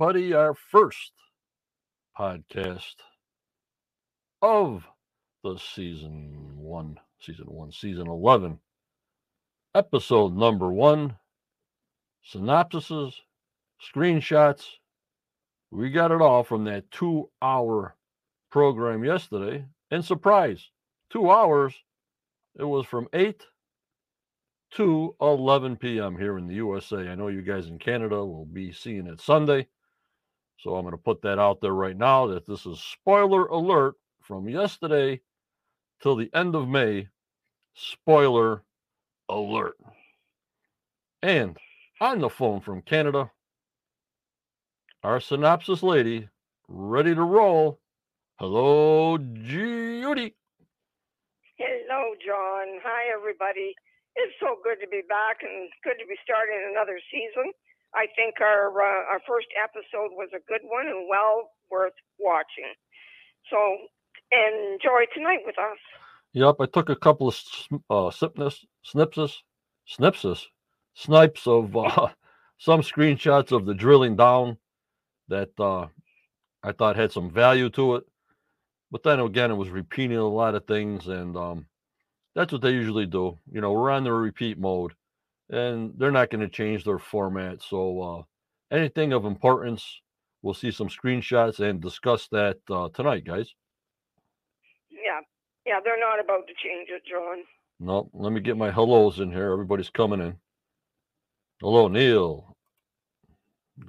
Everybody. Our first podcast of the season one, season one, season 11, episode number one, synopsises, screenshots. We got it all from that two hour program yesterday. And surprise, two hours. It was from 8 to 11 p.m. here in the USA. I know you guys in Canada will be seeing it Sunday. So I'm going to put that out there right now that this is spoiler alert from yesterday till the end of May. Spoiler alert. And on the phone from Canada, our synopsis lady, ready to roll. Hello, Judy. Hello, John. Hi, everybody. It's so good to be back and good to be starting another season. I think our uh, our first episode was a good one and well worth watching. So enjoy tonight with us. Yep, I took a couple of uh, snipness, snipses, snipses, snipes of uh, some screenshots of the drilling down that uh, I thought had some value to it. But then again, it was repeating a lot of things, and um, that's what they usually do. You know, we're on the repeat mode, and they're not going to change their format. So uh, anything of importance, we'll see some screenshots and discuss that uh, tonight, guys. Yeah, yeah, they're not about to change it, John. No, let me get my hellos in here. Everybody's coming in. Hello, Neil.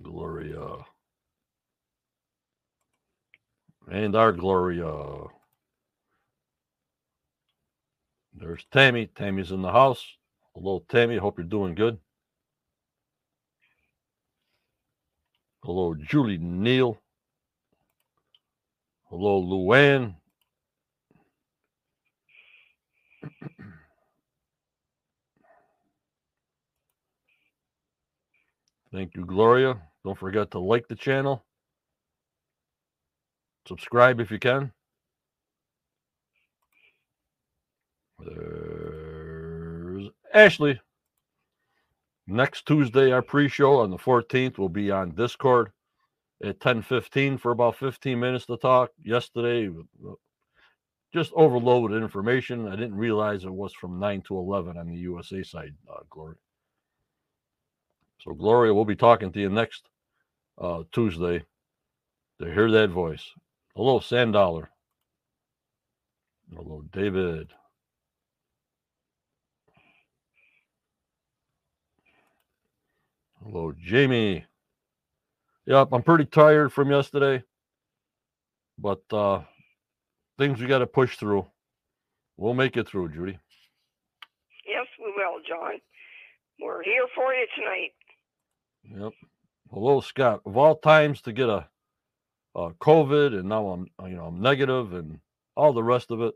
Gloria. And our Gloria. There's Tammy. Tammy's in the house. Hello, Tammy. Hope you're doing good. Hello, Julie Neal. Hello, Luann. Thank you, Gloria. Don't forget to like the channel. Subscribe if you can. There's Ashley. Next Tuesday, our pre-show on the 14th will be on Discord at 10:15 for about 15 minutes to talk. Yesterday, just overloaded information. I didn't realize it was from 9 to 11 on the USA side, uh, Gloria. So, Gloria, we'll be talking to you next uh, Tuesday to hear that voice. Hello, Sandollar. Hello, David. Hello, Jamie. Yep, I'm pretty tired from yesterday, but uh, things we got to push through. We'll make it through, Judy. Yes, we will, John. We're here for you tonight. Yep. Hello, Scott. Of all times to get a, a COVID, and now I'm you know I'm negative, and all the rest of it,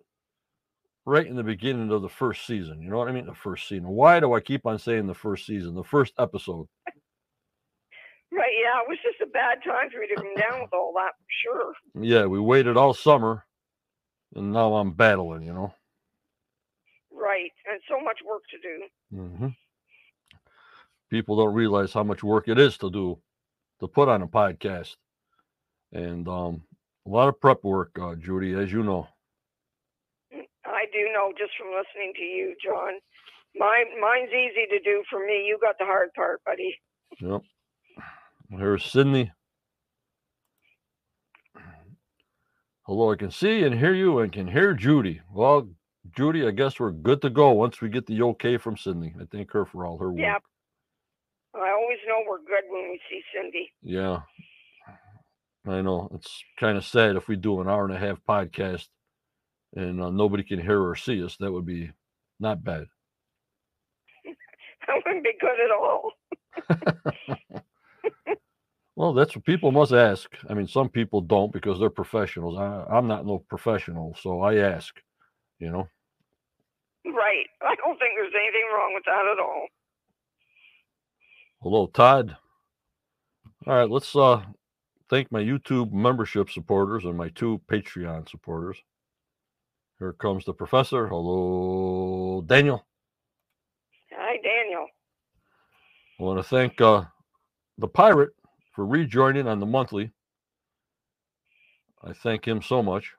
right in the beginning of the first season. You know what I mean? The first season. Why do I keep on saying the first season? The first episode. Right, yeah, it was just a bad time for you to come down with all that, for sure. Yeah, we waited all summer, and now I'm battling. You know. Right, and so much work to do. hmm People don't realize how much work it is to do to put on a podcast, and um, a lot of prep work, uh, Judy, as you know. I do know just from listening to you, John. Mine, mine's easy to do for me. You got the hard part, buddy. Yep. Here's Sydney. Hello, I can see and hear you and can hear Judy. Well, Judy, I guess we're good to go once we get the okay from Sydney. I thank her for all her work. Yeah. I always know we're good when we see Cindy. Yeah. I know. It's kind of sad if we do an hour and a half podcast and uh, nobody can hear or see us. That would be not bad. That wouldn't be good at all. Well, that's what people must ask. I mean, some people don't because they're professionals. I, I'm not no professional, so I ask, you know. Right. I don't think there's anything wrong with that at all. Hello, Todd. All right, let's uh thank my YouTube membership supporters and my two Patreon supporters. Here comes the professor. Hello, Daniel. Hi, Daniel. I want to thank uh the pirate for rejoining on the monthly. I thank him so much.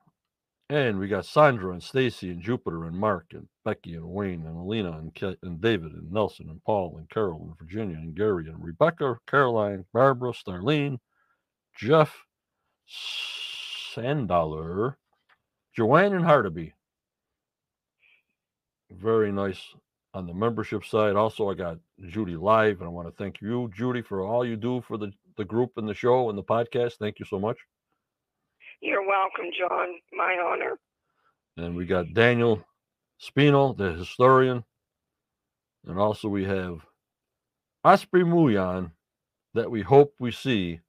And we got Sandra and Stacy and Jupiter and Mark and Becky and Wayne and Alina and, Ke- and David and Nelson and Paul and Carol and Virginia and Gary and Rebecca, Caroline, Barbara, Starlene, Jeff, Sandaler, Joanne and Hardaby. Very nice on the membership side. Also, I got Judy live, and I want to thank you, Judy, for all you do for the, the group and the show and the podcast. Thank you so much. You're welcome, John. My honor. And we got Daniel Spino, the historian. And also we have Osprey Muyan that we hope we see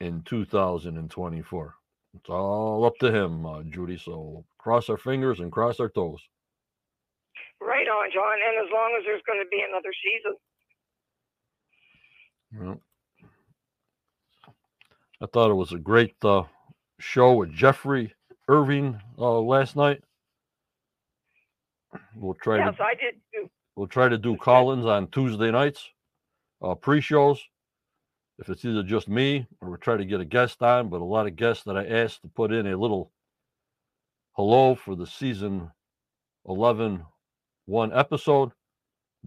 in 2024. It's all up to him, uh, Judy. So cross our fingers and cross our toes. Right on, John. And as long as there's going to be another season. Well, I thought it was a great uh, show with Jeffrey Irving uh, last night. We'll try Yes, to I did too. we'll try to do call-ins on Tuesday nights, uh, pre-shows. If it's either just me or we'll try to get a guest on, but a lot of guests that I asked to put in a little hello for the season 11 one episode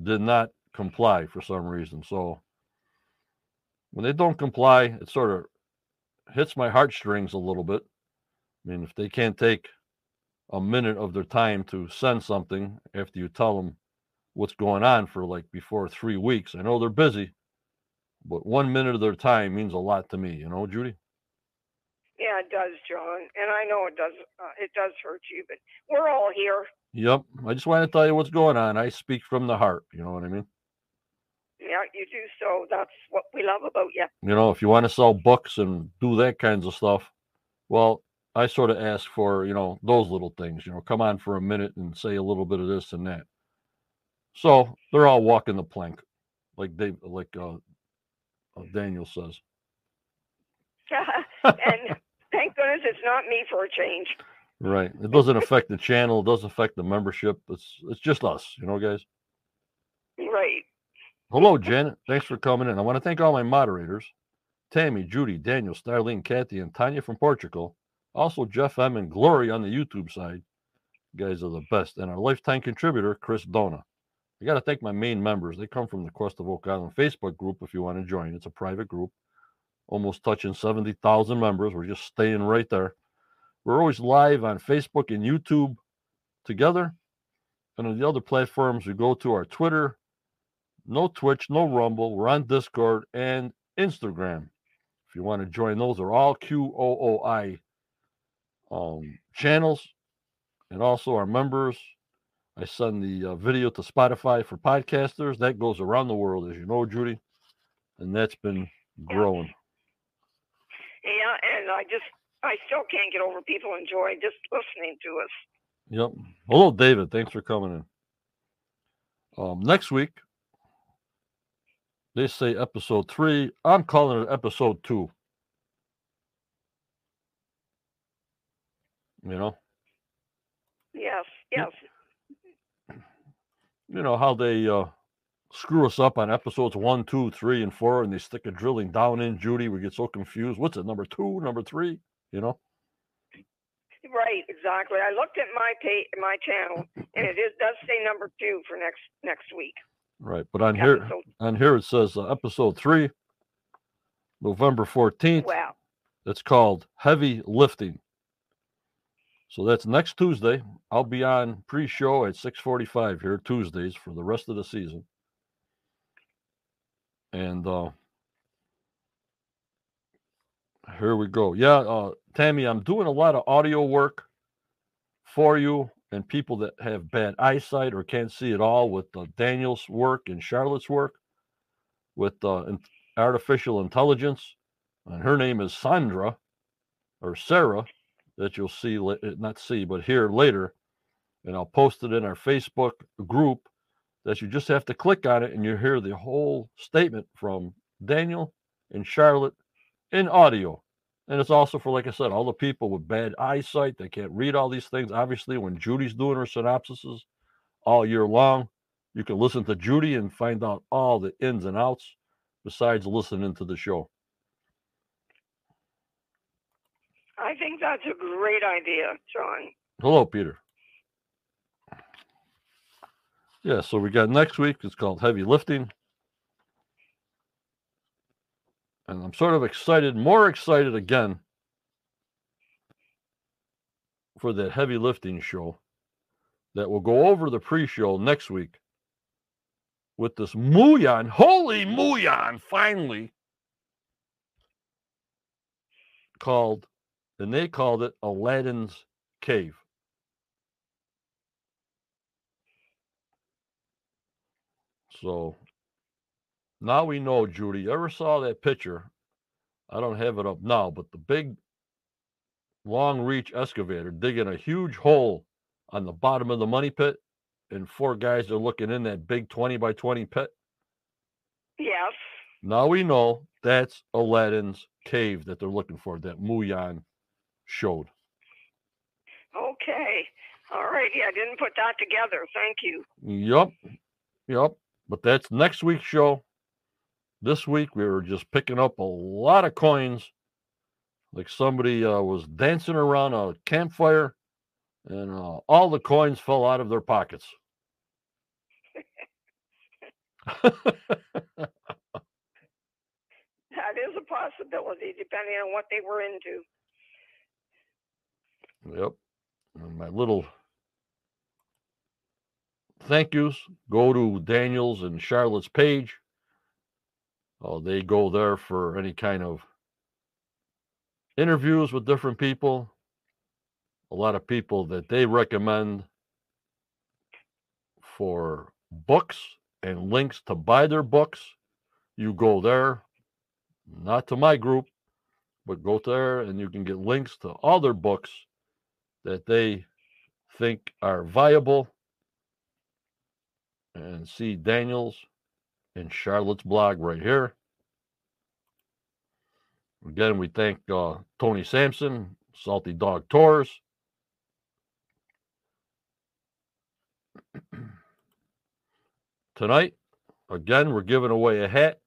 did not comply for some reason. So when they don't comply, it sort of hits my heartstrings a little bit. I mean, if they can't take a minute of their time to send something after you tell them what's going on for like before three weeks, I know they're busy, but one minute of their time means a lot to me, you know, Judy? Yeah, it does, John. And I know it does. Uh, it does hurt you, but we're all here. Yep. I just want to tell you what's going on. I speak from the heart. You know what I mean? Yeah, you do. So that's what we love about you. You know, if you want to sell books and do that kinds of stuff, well, I sort of ask for, you know, those little things, you know, come on for a minute and say a little bit of this and that. So they're all walking the plank, like they, like uh, uh, Daniel says. and thank goodness it's not me for a change. Right. It doesn't affect the channel. It doesn't affect the membership. It's it's just us, you know, guys. Right. Hello, Janet. Thanks for coming in. I want to thank all my moderators Tammy, Judy, Daniel, Starlene, Kathy, and Tanya from Portugal. Also, Jeff M. and Glory on the YouTube side. You guys are the best. And our lifetime contributor, Chris Dona. I got to thank my main members. They come from the Quest of Oak Island Facebook group if you want to join. It's a private group, almost touching 70,000 members. We're just staying right there. We're always live on Facebook and YouTube together. And on the other platforms, we go to our Twitter, no Twitch, no Rumble. We're on Discord and Instagram. If you want to join those, are all QOOI um, channels. And also our members. I send the uh, video to Spotify for podcasters. That goes around the world, as you know, Judy. And that's been growing. Yeah, and I just I still can't get over people enjoy just listening to us. Yep. Hello, David. Thanks for coming in. Um, next week, they say episode three. I'm calling it episode two. You know, Yes, yes. You know how they uh, screw us up on episodes one, two, three, and four, and they stick a drilling down in Judy. We get so confused. What's it? Number two, number three? You know. Right, exactly. I looked at my pay my channel and it is does say number two for next next week. Right, but on here, on here it says uh, episode three, November fourteenth. wow. It's called Heavy Lifting. So that's next Tuesday. I'll be on pre-show at 6:45 here Tuesdays for the rest of the season. And uh here we go. Yeah, uh Tammy, I'm doing a lot of audio work for you and people that have bad eyesight or can't see at all with uh, Daniel's work and Charlotte's work with uh, artificial intelligence and her name is Sandra or Sarah that you'll see uh, not see but hear later. And I'll post it in our Facebook group that you just have to click on it and you hear the whole statement from Daniel and Charlotte in audio. And it's also for like I said all the people with bad eyesight that can't read all these things. Obviously when Judy's doing her synopsises all year long you can listen to Judy and find out all the ins and outs besides listening to the show. I think that's a great idea, John. Hello, Peter. Yeah, so we got next week. It's called Heavy Lifting. And I'm sort of excited, more excited again for that heavy lifting show that will go over the pre show next week with this Muyan. Holy Muyan, finally called, and they called it Aladdin's Cave. So now we know, Judy. You ever saw that picture? I don't have it up now, but the big long reach excavator digging a huge hole on the bottom of the money pit, and four guys are looking in that big 20 by 20 pit. Yes. Now we know that's Aladdin's cave that they're looking for, that Muyan showed. Okay. All righty. I didn't put that together. Thank you. Yep. Yep. But that's next week's show. This week we were just picking up a lot of coins, like somebody uh, was dancing around a campfire, and uh, all the coins fell out of their pockets. That is a possibility, depending on what they were into. Yep. And my little thank yous go to Daniels and Charlotte's page. Oh, they go there for any kind of interviews with different people. A lot of people that they recommend for books and links to buy their books. You go there, not to my group, but go there and you can get links to all their books that they think are viable and see Daniels and Charlotte's blog right here. Again, we thank uh, Tony Sampson, Salty Dog Tours. Tonight, again, we're giving away a hat.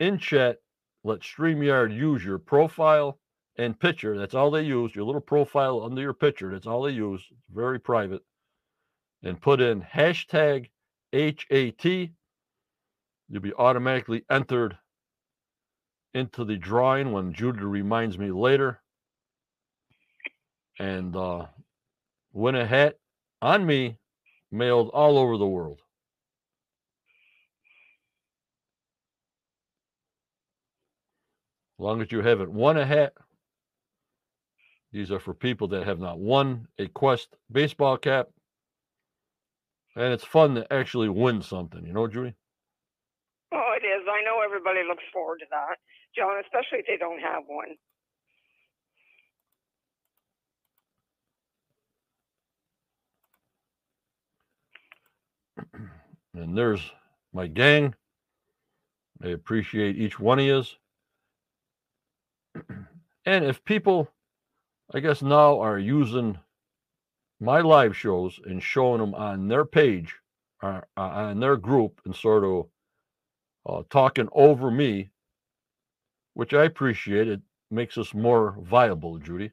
In chat, let StreamYard use your profile and picture. That's all they use. Your little profile under your picture. That's all they use. It's very private. And put in hashtag HAT. You'll be automatically entered into the drawing when Judy reminds me later. And uh, win a hat on me, mailed all over the world. As long as you haven't won a hat, these are for people that have not won a Quest baseball cap. And it's fun to actually win something, you know, Judy? Oh, it is. I know everybody looks forward to that, John, especially if they don't have one. And there's my gang. I appreciate each one of you. And if people, I guess now are using my live shows and showing them on their page, or uh, on their group, and sort of uh, talking over me, which I appreciate. It makes us more viable, Judy.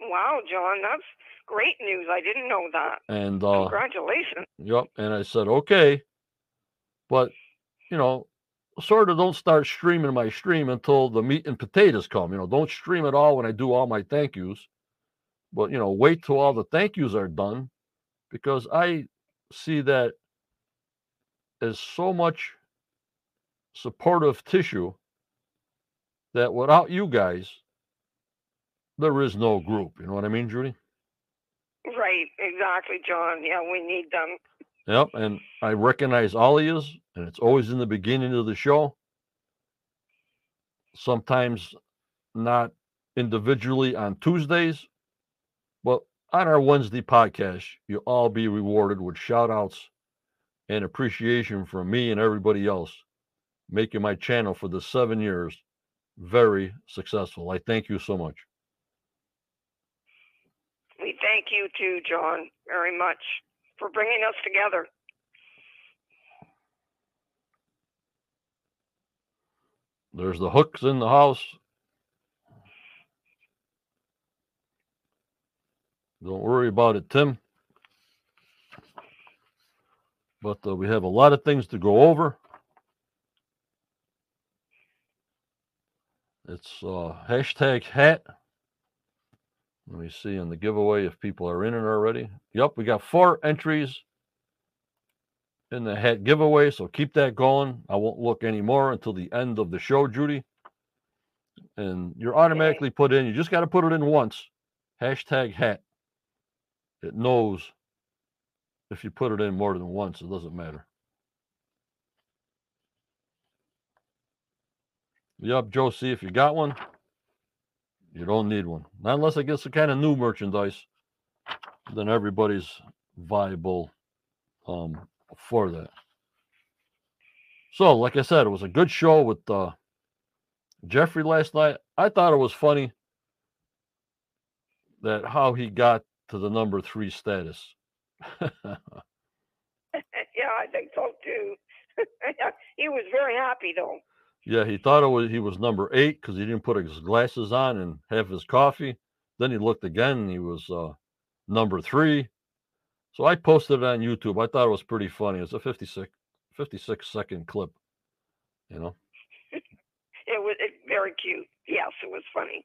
Wow, John, that's great news. I didn't know that. And uh, Congratulations. Yep. And I said, okay. But, you know, sort of don't start streaming my stream until the meat and potatoes come. You know, don't stream at all when I do all my thank yous. But, you know, wait till all the thank yous are done because I see that as so much supportive tissue that without you guys, there is no group. You know what I mean, Judy? Right, exactly, John. Yeah, we need them. Yep, and I recognize all of yous, and it's always in the beginning of the show. Sometimes not individually on Tuesdays, but on our Wednesday podcast, you'll all be rewarded with shout outs and appreciation from me and everybody else, making my channel for the seven years very successful. I thank you so much. We thank you too, John, very much for bringing us together. There's the hooks in the house. Don't worry about it, Tim. But uh, we have a lot of things to go over. It's uh, hashtag hat. Let me see in the giveaway if people are in it already. Yep, we got four entries in the hat giveaway, so keep that going. I won't look anymore until the end of the show, Judy. And you're automatically put in. You just got to put it in once. Hashtag hat. It knows if you put it in more than once, it doesn't matter. Yep, Joe, see if you got one. You don't need one. Not unless it gets the kind of new merchandise. Then everybody's viable um, for that. So, like I said, it was a good show with uh, Jeffrey last night. I thought it was funny that how he got to the number three status. yeah, I think so too. he was very happy though. Yeah, he thought it was he was number eight because he didn't put his glasses on and have his coffee. Then he looked again and he was uh, number three. So I posted it on YouTube. I thought it was pretty funny. It's a 56, 56 second clip, you know. it was it, very cute. Yes, it was funny.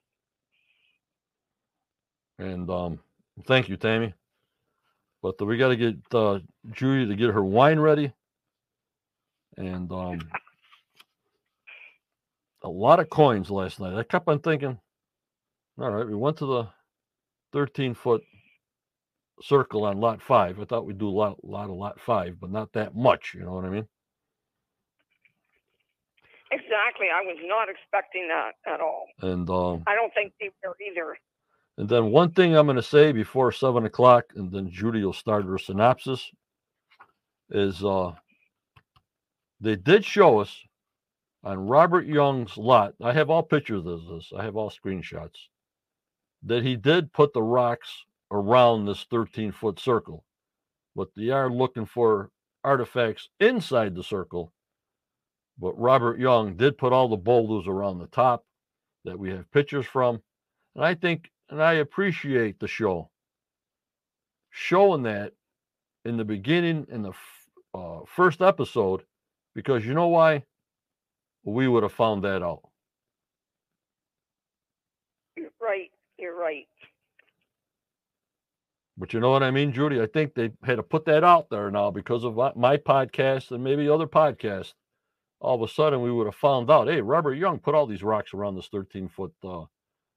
And um, thank you, Tammy. But the, we got to get uh, Judy to get her wine ready. And um, a lot of coins last night. I kept on thinking, all right, we went to the 13 foot circle on lot five. I thought we'd do a lot, lot of lot five, but not that much. You know what I mean? Exactly. I was not expecting that at all. And um, I don't think they were either. And then one thing I'm going to say before seven o'clock, and then Judy will start her synopsis, is uh, they did show us on Robert Young's lot. I have all pictures of this. I have all screenshots that he did put the rocks around this 13 foot circle, but they are looking for artifacts inside the circle. But Robert Young did put all the boulders around the top that we have pictures from. And I think, and I appreciate the show showing that in the beginning, in the uh, first episode, because you know why? We would have found that out. You're right. You're right. But you know what I mean, Judy? I think they had to put that out there now because of my podcast and maybe other podcasts. All of a sudden, we would have found out, hey, Robert Young put all these rocks around this 13 foot uh,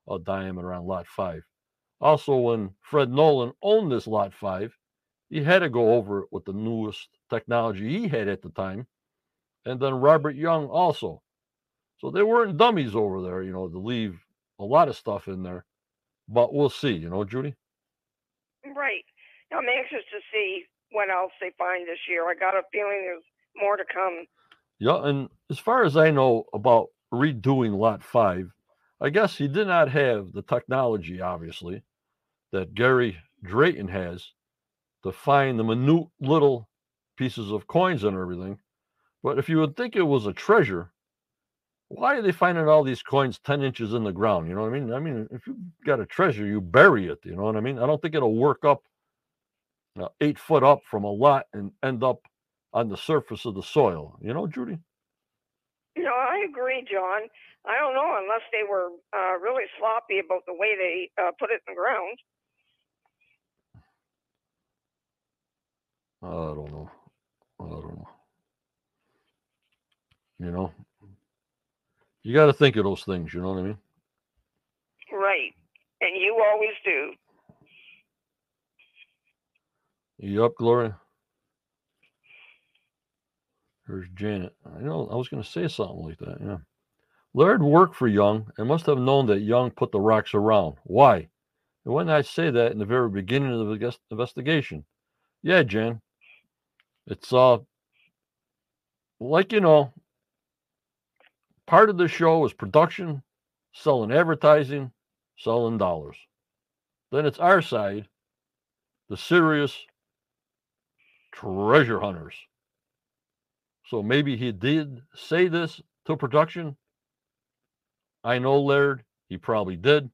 uh, diameter on lot five. Also, when Fred Nolan owned this lot five, he had to go over it with the newest technology he had at the time. And then Robert Young also. So they weren't dummies over there, you know, to leave a lot of stuff in there. But we'll see, you know, Judy? Right. I'm anxious to see what else they find this year. I got a feeling there's more to come. Yeah, and as far as I know about redoing Lot 5, I guess he did not have the technology, obviously, that Gary Drayton has to find the minute little pieces of coins and everything. But if you would think it was a treasure, why are they finding all these coins 10 inches in the ground? You know what I mean? I mean, if you've got a treasure, you bury it. You know what I mean? I don't think it'll work up know, eight foot up from a lot and end up on the surface of the soil. You know, Judy? You know, I agree, John. I don't know unless they were uh, really sloppy about the way they uh, put it in the ground. I don't know. I don't know. You know, you got to think of those things. You know what I mean? Right. And you always do. You up, Gloria? There's Janet. I know I was going to say something like that. Yeah. Laird worked for Young and must have known that Young put the rocks around. Why? And when I say that in the very beginning of the investigation, yeah, Jan, it's uh like you know, part of the show is production, selling advertising, selling dollars. Then it's our side, the serious treasure hunters. So maybe he did say this to production, I know Laird, he probably did,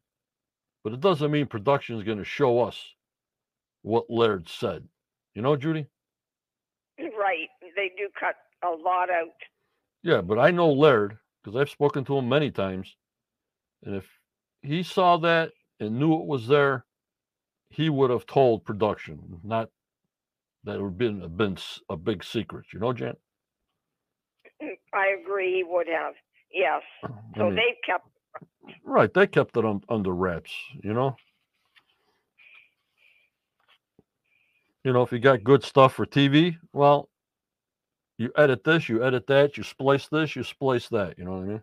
but it doesn't mean production is going to show us what Laird said. You know, Judy? Right. They do cut a lot out. Yeah, but I know Laird because I've spoken to him many times. And if he saw that and knew it was there, he would have told production, not that it would have been, been a big secret. You know, Jan? Mm, I agree, he would have. Yes. So I mean, they kept. Right. They kept it on, under wraps, you know? You know, if you got good stuff for TV, well, you edit this, you edit that, you splice this, you splice that. You know what I mean?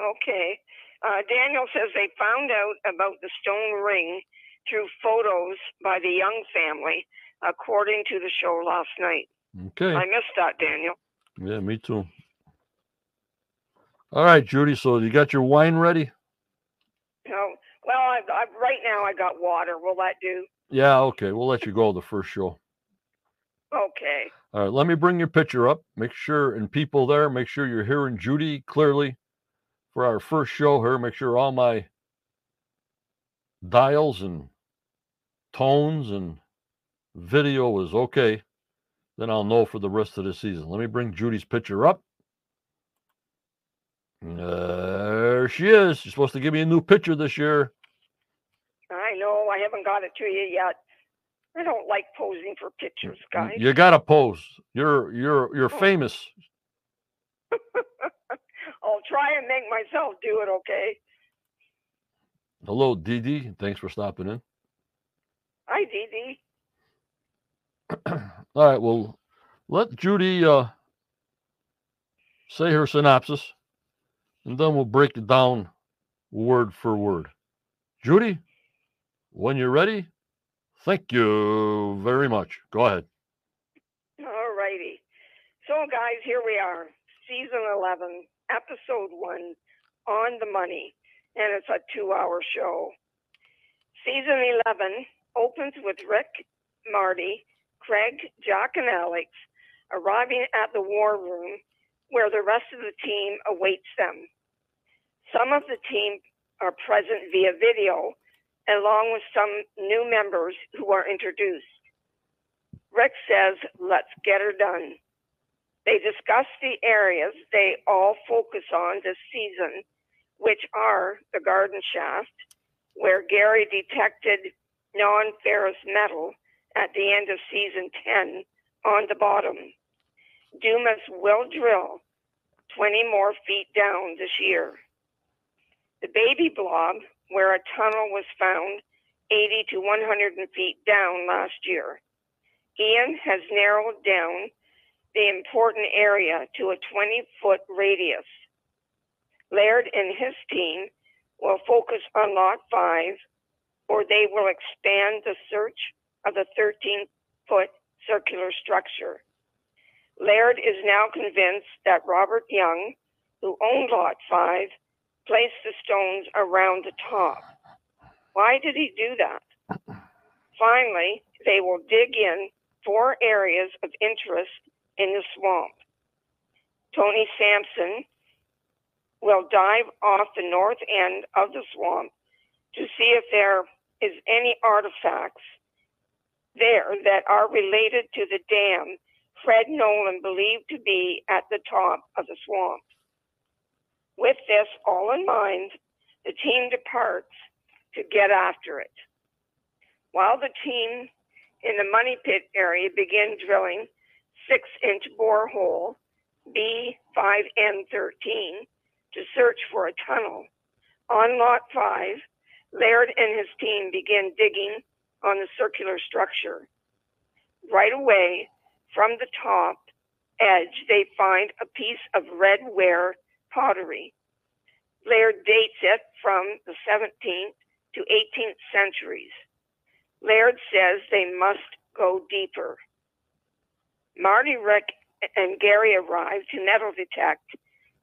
Okay. Uh, Daniel says they found out about the stone ring through photos by the Young family, according to the show last night. Okay. I missed that, Daniel. Yeah, me too. All right, Judy. So you got your wine ready? No. Well, I, I, right now I got water. Will that do? Yeah. Okay. We'll let you go the first show. Okay. All right. Let me bring your picture up. Make sure, and people there, make sure you're hearing Judy clearly for our first show here. Make sure all my dials and tones and video is okay. Then I'll know for the rest of the season. Let me bring Judy's picture up. There she is. She's supposed to give me a new picture this year. I know. I haven't got it to you yet. I don't like posing for pictures, guys. You got to pose. You're you're you're oh. famous. I'll try and make myself do it. Okay. Hello, Dee Dee. Thanks for stopping in. Hi, Dee Dee. All right. Well, let Judy uh, say her synopsis and then we'll break it down word for word. Judy, when you're ready, thank you very much. Go ahead. All righty. So, guys, here we are, season 11, episode one, On the Money, and it's a two hour show. Season 11 opens with Rick, Marty, Craig, Jack, and Alex arriving at the war room where the rest of the team awaits them. Some of the team are present via video, along with some new members who are introduced. Rick says, let's get her done. They discuss the areas they all focus on this season, which are the garden shaft, where Gary detected non ferrous metal at the end of season 10 on the bottom. Dumas will drill 20 more feet down this year. The baby blob, where a tunnel was found 80 to 100 feet down last year. Ian has narrowed down the important area to a 20 foot radius. Laird and his team will focus on Lot 5, or they will expand the search of the 13 foot circular structure. Laird is now convinced that Robert Young, who owned Lot 5, placed the stones around the top. Why did he do that? Finally, they will dig in four areas of interest in the swamp. Tony Sampson will dive off the north end of the swamp to see if there is any artifacts there that are related to the dam Fred Nolan believed to be at the top of the swamp. With this all in mind, the team departs to get after it. While the team in the money pit area begin drilling six inch borehole B5N13 to search for a tunnel, on lot five, Laird and his team begin digging on the circular structure. Right away, from the top edge, they find a piece of red ware pottery. Laird dates it from the 17th to 18th centuries. Laird says they must go deeper. Marty, Rick, and Gary arrive to metal detect,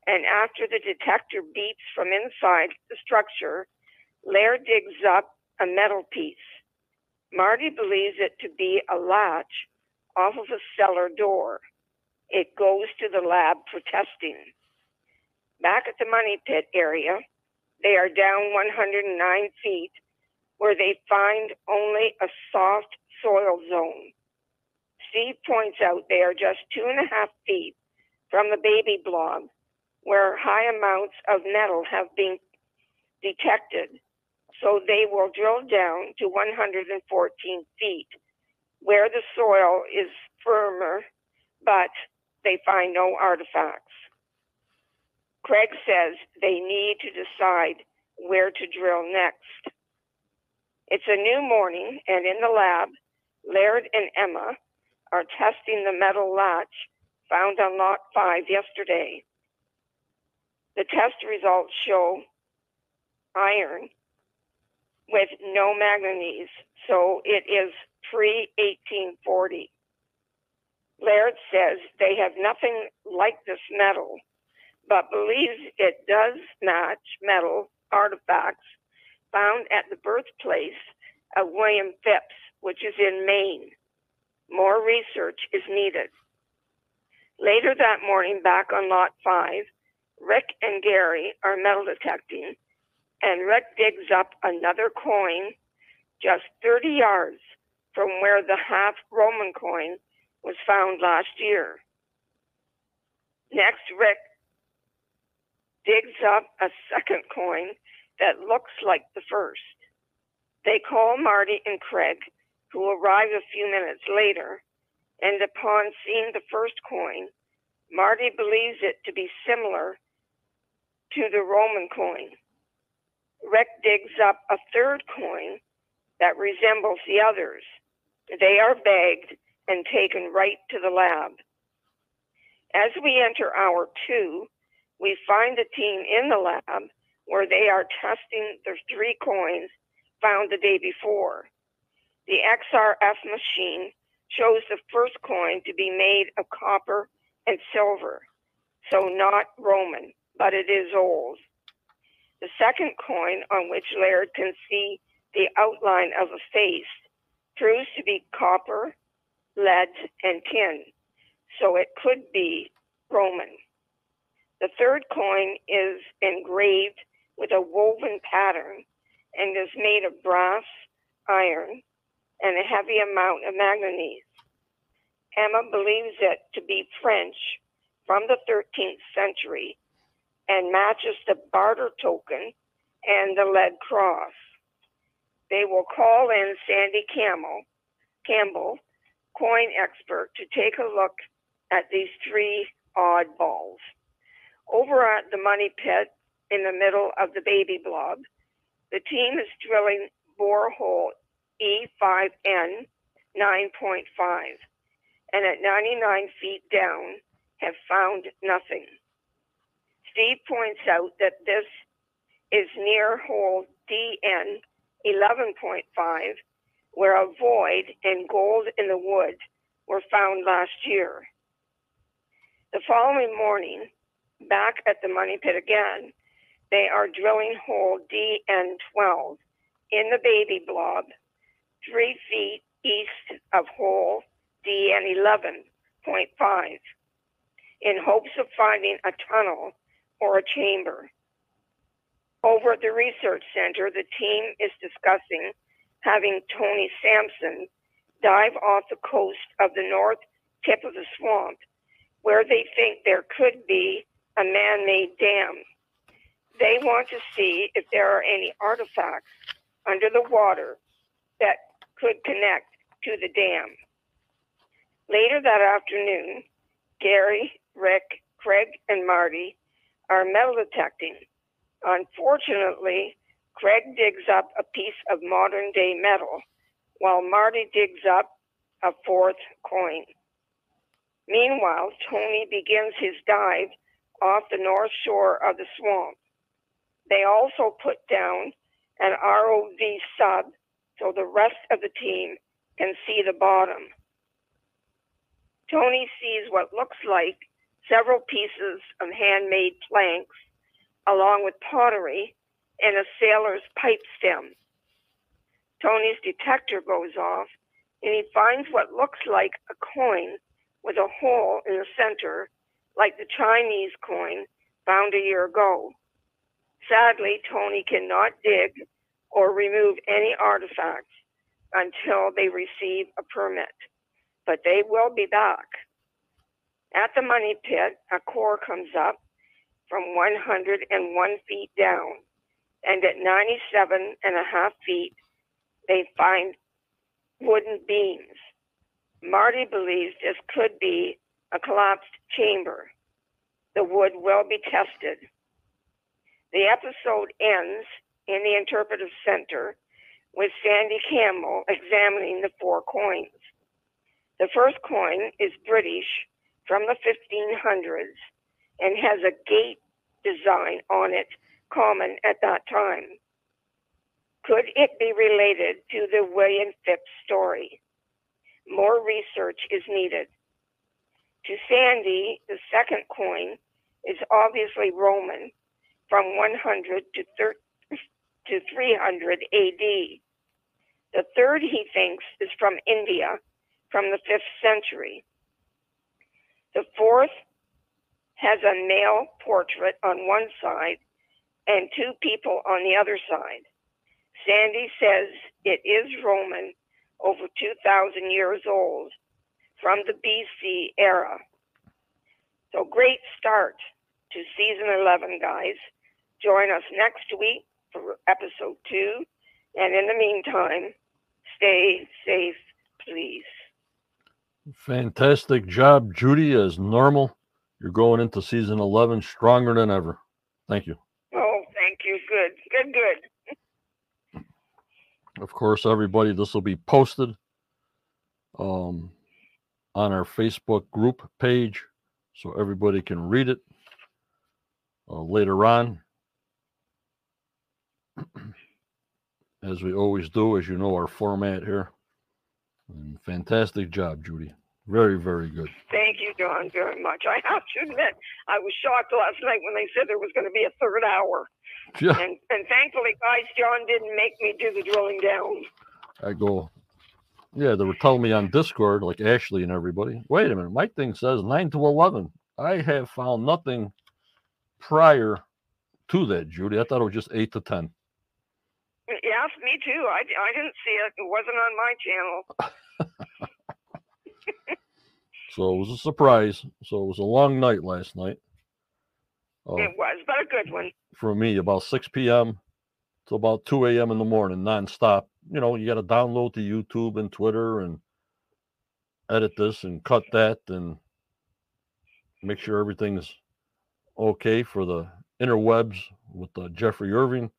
and after the detector beeps from inside the structure, Laird digs up a metal piece. Marty believes it to be a latch off of a cellar door. It goes to the lab for testing. Back at the money pit area, they are down 109 feet where they find only a soft soil zone. Steve points out they are just two and a half feet from the baby blob where high amounts of metal have been detected. So they will drill down to 114 feet where the soil is firmer, but they find no artifacts. Craig says they need to decide where to drill next. It's a new morning, and in the lab, Laird and Emma are testing the metal latch found on lot five yesterday. The test results show iron with no manganese, so it is pre 1840. Laird says they have nothing like this metal, but believes it does match metal artifacts found at the birthplace of William Phips, which is in Maine. More research is needed. Later that morning, back on Lot 5, Rick and Gary are metal detecting, and Rick digs up another coin just 30 yards from where the half Roman coin was found last year. Next, Rick digs up a second coin that looks like the first. They call Marty and Craig, who arrive a few minutes later, and upon seeing the first coin, Marty believes it to be similar to the Roman coin. Rick digs up a third coin that resembles the others. They are bagged and taken right to the lab. As we enter hour two, we find the team in the lab where they are testing the three coins found the day before. The XRF machine shows the first coin to be made of copper and silver, so not Roman, but it is old. The second coin, on which Laird can see the outline of a face, proves to be copper, lead, and tin, so it could be Roman. The third coin is engraved with a woven pattern and is made of brass, iron, and a heavy amount of manganese. Emma believes it to be French from the 13th century and matches the barter token and the lead cross. They will call in Sandy Campbell, Campbell, coin expert, to take a look at these three oddballs. Over at the money pit, in the middle of the baby blob. The team is drilling borehole E5N 9.5 and at 99 feet down have found nothing. Steve points out that this is near hole DN 11.5 where a void and gold in the wood were found last year. The following morning, back at the money pit again, they are drilling hole DN12 in the baby blob, three feet east of hole DN11.5, in hopes of finding a tunnel or a chamber. Over at the research center, the team is discussing having Tony Sampson dive off the coast of the north tip of the swamp, where they think there could be a man made dam. They want to see if there are any artifacts under the water that could connect to the dam. Later that afternoon, Gary, Rick, Craig, and Marty are metal detecting. Unfortunately, Craig digs up a piece of modern day metal while Marty digs up a fourth coin. Meanwhile, Tony begins his dive off the north shore of the swamp. They also put down an ROV sub so the rest of the team can see the bottom. Tony sees what looks like several pieces of handmade planks, along with pottery and a sailor's pipe stem. Tony's detector goes off and he finds what looks like a coin with a hole in the center, like the Chinese coin found a year ago. Sadly, Tony cannot dig or remove any artifacts until they receive a permit, but they will be back. At the money pit, a core comes up from 101 feet down, and at 97 and a half feet, they find wooden beams. Marty believes this could be a collapsed chamber. The wood will be tested. The episode ends in the interpretive center with Sandy Campbell examining the four coins. The first coin is British from the 1500s and has a gate design on it common at that time. Could it be related to the William Phips story? More research is needed. To Sandy, the second coin is obviously Roman from 100 to, to 300 AD. The third, he thinks, is from India from the 5th century. The fourth has a male portrait on one side and two people on the other side. Sandy says it is Roman, over 2,000 years old, from the BC era. So great start to season 11, guys. Join us next week for episode two. And in the meantime, stay safe, please. Fantastic job, Judy, as normal. You're going into season 11 stronger than ever. Thank you. Oh, thank you. Good, good, good. Of course, everybody, this will be posted um, on our Facebook group page so everybody can read it uh, later on. As we always do, as you know, our format here. And fantastic job, Judy. Very, very good. Thank you, John, very much. I have to admit, I was shocked last night when they said there was going to be a third hour. Yeah, And, and thankfully, guys, John didn't make me do the drilling down. I go. Yeah, they were telling me on Discord, like Ashley and everybody. Wait a minute, my thing says nine to eleven. I have found nothing prior to that, Judy. I thought it was just eight to ten. Yes, me too. I, I didn't see it. It wasn't on my channel. So it was a surprise. So it was a long night last night. Uh, It was, but a good one. for me, about 6 p.m. to about 2 a.m. in the morning, nonstop. You know, you got to download to YouTube and Twitter and edit this and cut that and make sure everything's okay for the interwebs with uh, Jeffrey Irving.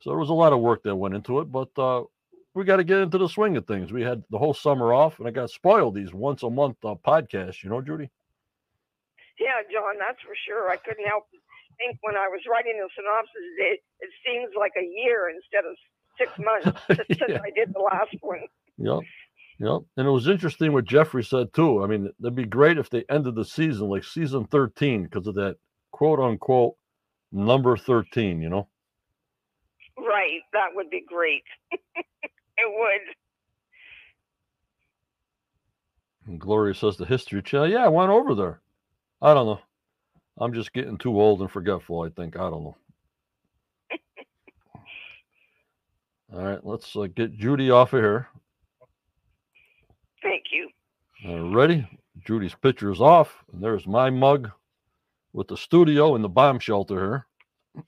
So there was a lot of work that went into it, but uh, we got to get into the swing of things. We had the whole summer off, and I got spoiled these once a month uh, podcasts. You know, Judy. Yeah, John, that's for sure. I couldn't help think when I was writing the synopsis, it, it seems like a year instead of six months since Yeah. I did the last one. Yep. Yep. And it was interesting what Jeffrey said too. I mean, it'd be great if they ended the season like season 13 because of that quote unquote number 13, you know? Right, that would be great. it would. And Gloria says the History Channel. Yeah, I went over there. I don't know. I'm just getting too old and forgetful, I think. I don't know. All right, let's uh, get Judy off of here. Thank you. Uh, ready? Judy's picture is off. And there's my mug with the studio and the bomb shelter here.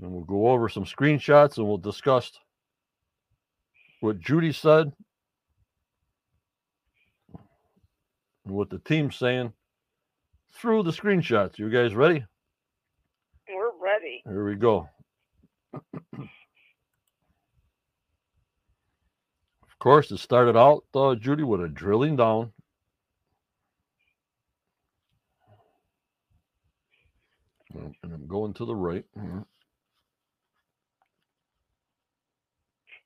And we'll go over some screenshots and we'll discuss what Judy said and what the team's saying through the screenshots. You guys ready? We're ready. Here we go. of course, it started out, uh, Judy, with a drilling down. And I'm going to the right. here.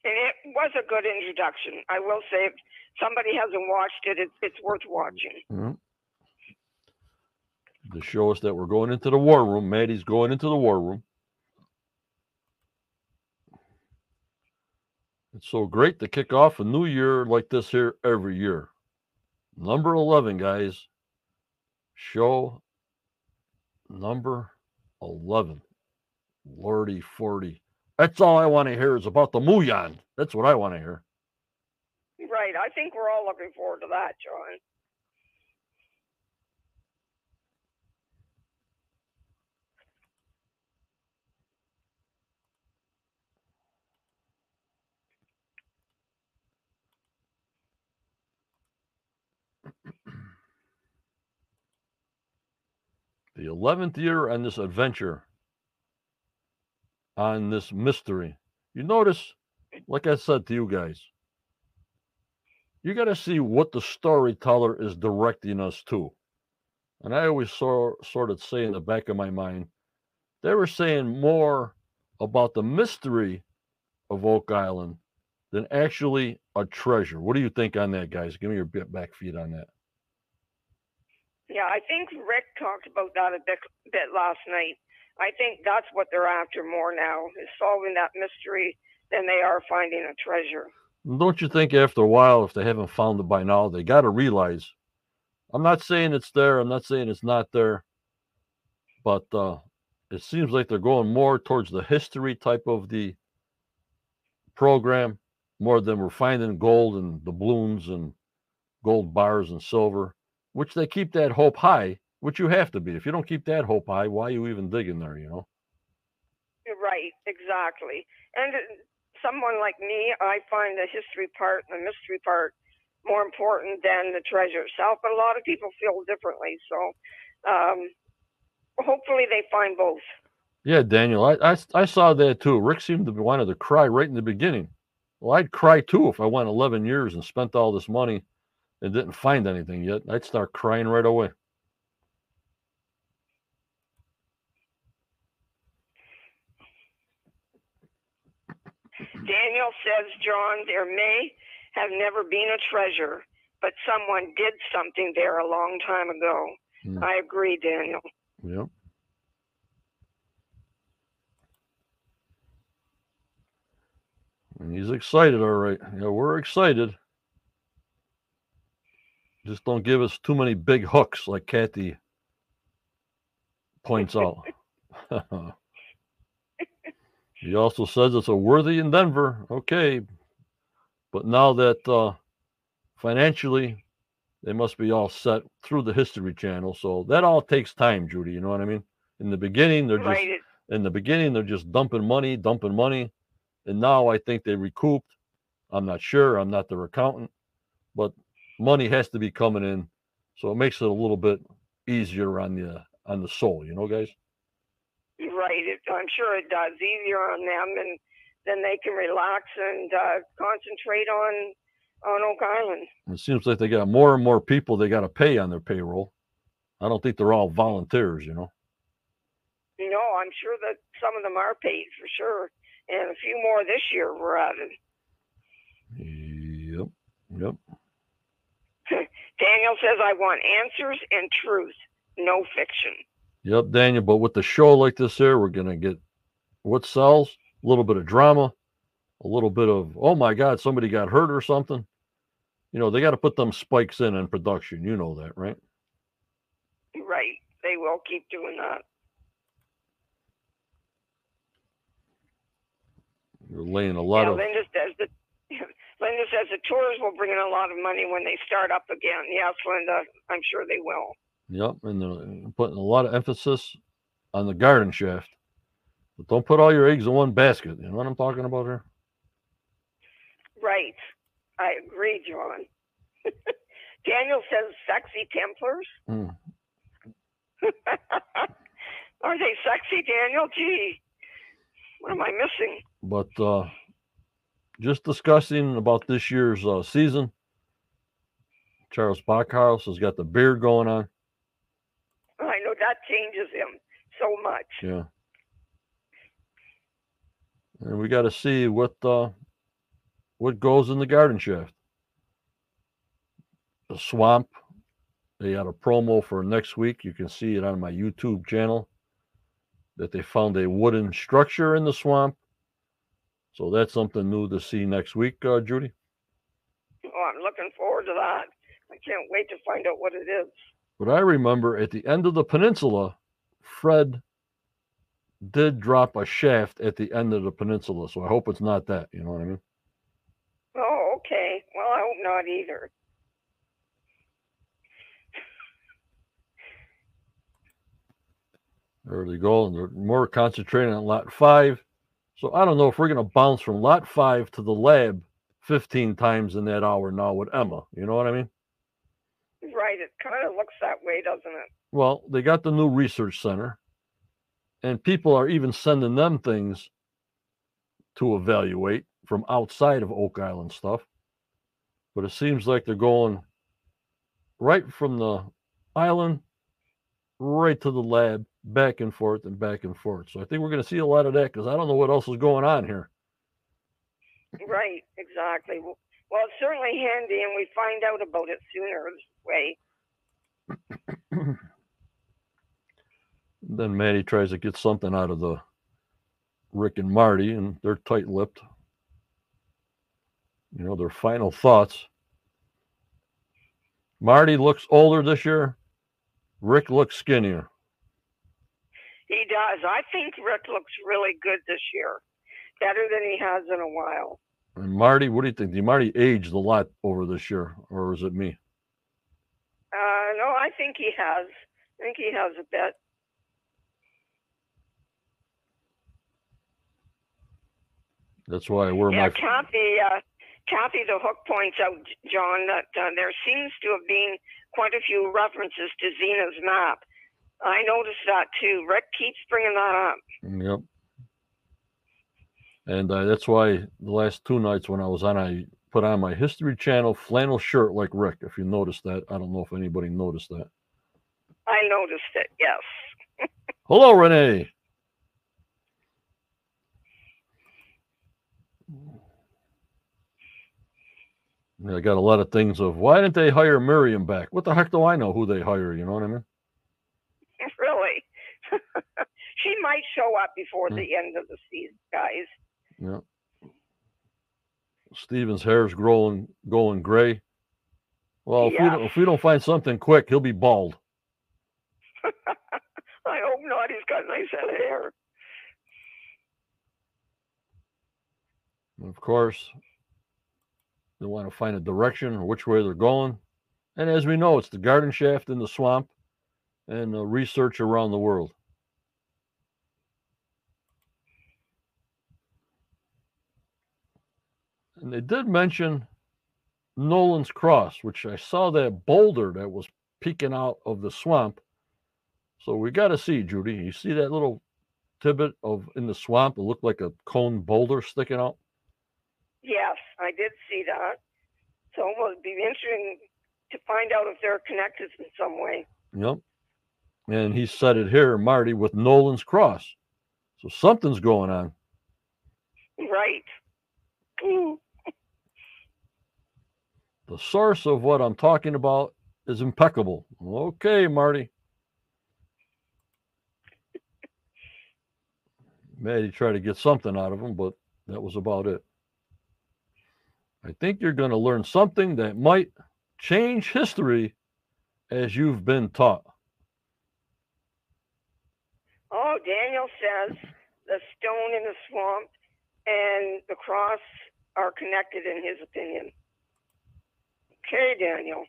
And it was a good introduction. I will say, if somebody hasn't watched it, it's, it's worth watching. Mhm. To show us that we're going into the war room. Matty's going into the war room. It's so great to kick off a new year like this here every year. Number 11, guys. Show number 11. Lordy 40. That's all I want to hear is about the Muon. That's what I want to hear. Right. I think we're all looking forward to that, John. The 11th year on this adventure, on this mystery. You notice, like I said to you guys, you got to see what the storyteller is directing us to. And I always saw, sort of say in the back of my mind, they were saying more about the mystery of Oak Island than actually a treasure. What do you think on that, guys? Give me your back feed on that. Yeah, I think Rick talked about that a bit, bit last night. I think that's what they're after more now is solving that mystery than they are finding a treasure. Don't you think after a while, if they haven't found it by now, they got to realize? I'm not saying it's there. I'm not saying it's not there, but uh, it seems like they're going more towards the history type of the program more than we're finding gold and doubloons and gold bars and silver which they keep that hope high, which you have to be. If you don't keep that hope high, why are you even digging there, you know? Right, exactly. And uh, someone like me, I find the history part and the mystery part more important than the treasure itself, but a lot of people feel differently. So um, hopefully they find both. Yeah, Daniel, I, I, I saw that too. Rick seemed to be wanted to cry right in the beginning. Well, I'd cry too if I went 11 years and spent all this money and didn't find anything yet, I'd start crying right away. Daniel says, John, there may have never been a treasure, but someone did something there a long time ago. Hmm. I agree, Daniel. Yep. And he's excited, all right. Yeah, we're excited. Just don't give us too many big hooks, like Kathy points out. he also says it's a worthy in Denver. Okay. But now that uh, financially they must be all set through the History Channel. So that all takes time, Judy. You know what I mean? In the beginning, they're just right. in the beginning they're just dumping money, dumping money, and now I think they recouped. I'm not sure. I'm not their accountant, but money has to be coming in, so it makes it a little bit easier on the on the soul. You know, guys. Right. It, I'm sure it does easier on them, and then they can relax and uh, concentrate on on Oak Island. It seems like they got more and more people they got to pay on their payroll. I don't think they're all volunteers, you know. No, I'm sure that some of them are paid for sure, and a few more this year were added. Yep. Yep. Daniel says, I want answers and truth, no fiction. Yep, Daniel. But with the show like this here, we're going to get what sells, a little bit of drama, a little bit of, oh my God, somebody got hurt or something. You know, they got to put them spikes in in production. You know that, right? Right. They will keep doing that. You're laying a lot yeah, of. Linda says that Linda says the tours will bring in a lot of money when they start up again. Yes, Linda, I'm sure they will. Yep, and they're putting a lot of emphasis on the garden shaft. But don't put all your eggs in one basket. You know what I'm talking about here? Right. I agree, John. Daniel says sexy Templars. Mm. Are they sexy, Daniel? Gee, what am I missing? But uh, just discussing about this year's uh, season. Charles Barkhouse has got the beard going on. I know that changes him so much. Yeah. And we got to see what uh, what goes in the garden shaft. The swamp. They had a promo for next week. You can see it on my YouTube channel. That they found a wooden structure in the swamp so that's something new to see next week, uh, Judy. Oh, I'm looking forward to that. I can't wait to find out what it is. But I remember at the end of the peninsula, Fred did drop a shaft at the end of the peninsula, so I hope it's not that. You know what I mean? Oh, okay. Well, I hope not either. There they go. And they're more concentrating on lot five. So I don't know if we're going to bounce from lot five to the lab 15 times in that hour now with Emma. You know what I mean? Right. It kind of looks that way, doesn't it? Well, they got the new research center, and people are even sending them things to evaluate from outside of Oak Island stuff. But it seems like they're going right from the island right to the lab, back and forth and back and forth. So I think we're going to see a lot of that because I don't know what else is going on here. Right, exactly. Well, well, it's certainly handy, and we find out about it sooner this way. then Matty tries to get something out of the Rick and Marty, and they're tight lipped. You know, their final thoughts. Marty looks older this year. Rick looks skinnier. He does. I think Rick looks really good this year, better than he has in a while. And Marty, what do you think? Did Marty aged a lot over this year, or is it me? Uh, no, I think he has. I think he has a bit. That's why I wear Yeah, my. Kathy, uh, Kathy the Hook points out, John, that uh, there seems to have been quite a few references to Zena's map. I noticed that too. Rick keeps bringing that up. Yep. And uh, that's why the last two nights when I was on, I put on my History Channel flannel shirt like Rick. If you noticed that, I don't know if anybody noticed that. I noticed it, yes. Hello, Renee. I got a lot of things of why didn't they hire Miriam back? What the heck do I know who they hire? You know what I mean? really. she might show up before Hmm. the end of the season, guys. Yeah. Steven's hair's growing going gray. Well, if we don't, if we don't find something quick, he'll be bald. I hope not. He's got a nice head of hair. And of course, they want to find a direction or which way they're going. And as we know, it's the garden shaft in the swamp and the research around the world. And they did mention Nolan's Cross, which I saw that boulder that was peeking out of the swamp. So we got to see, Judy. You see that little tidbit of in the swamp? It looked like a cone boulder sticking out. Yes, I did see that. So it will be interesting to find out if they're connected in some way. Yep. And he said it here, Marty, with Nolan's Cross. So something's going on. Right. The source of what I'm talking about is impeccable. Okay, Marty. Matty tried to get something out of him, but that was about it. I think you're going to learn something that might change history as you've been taught. Oh, Daniel says the stone in the swamp and the cross are connected in his opinion. Okay, Daniel.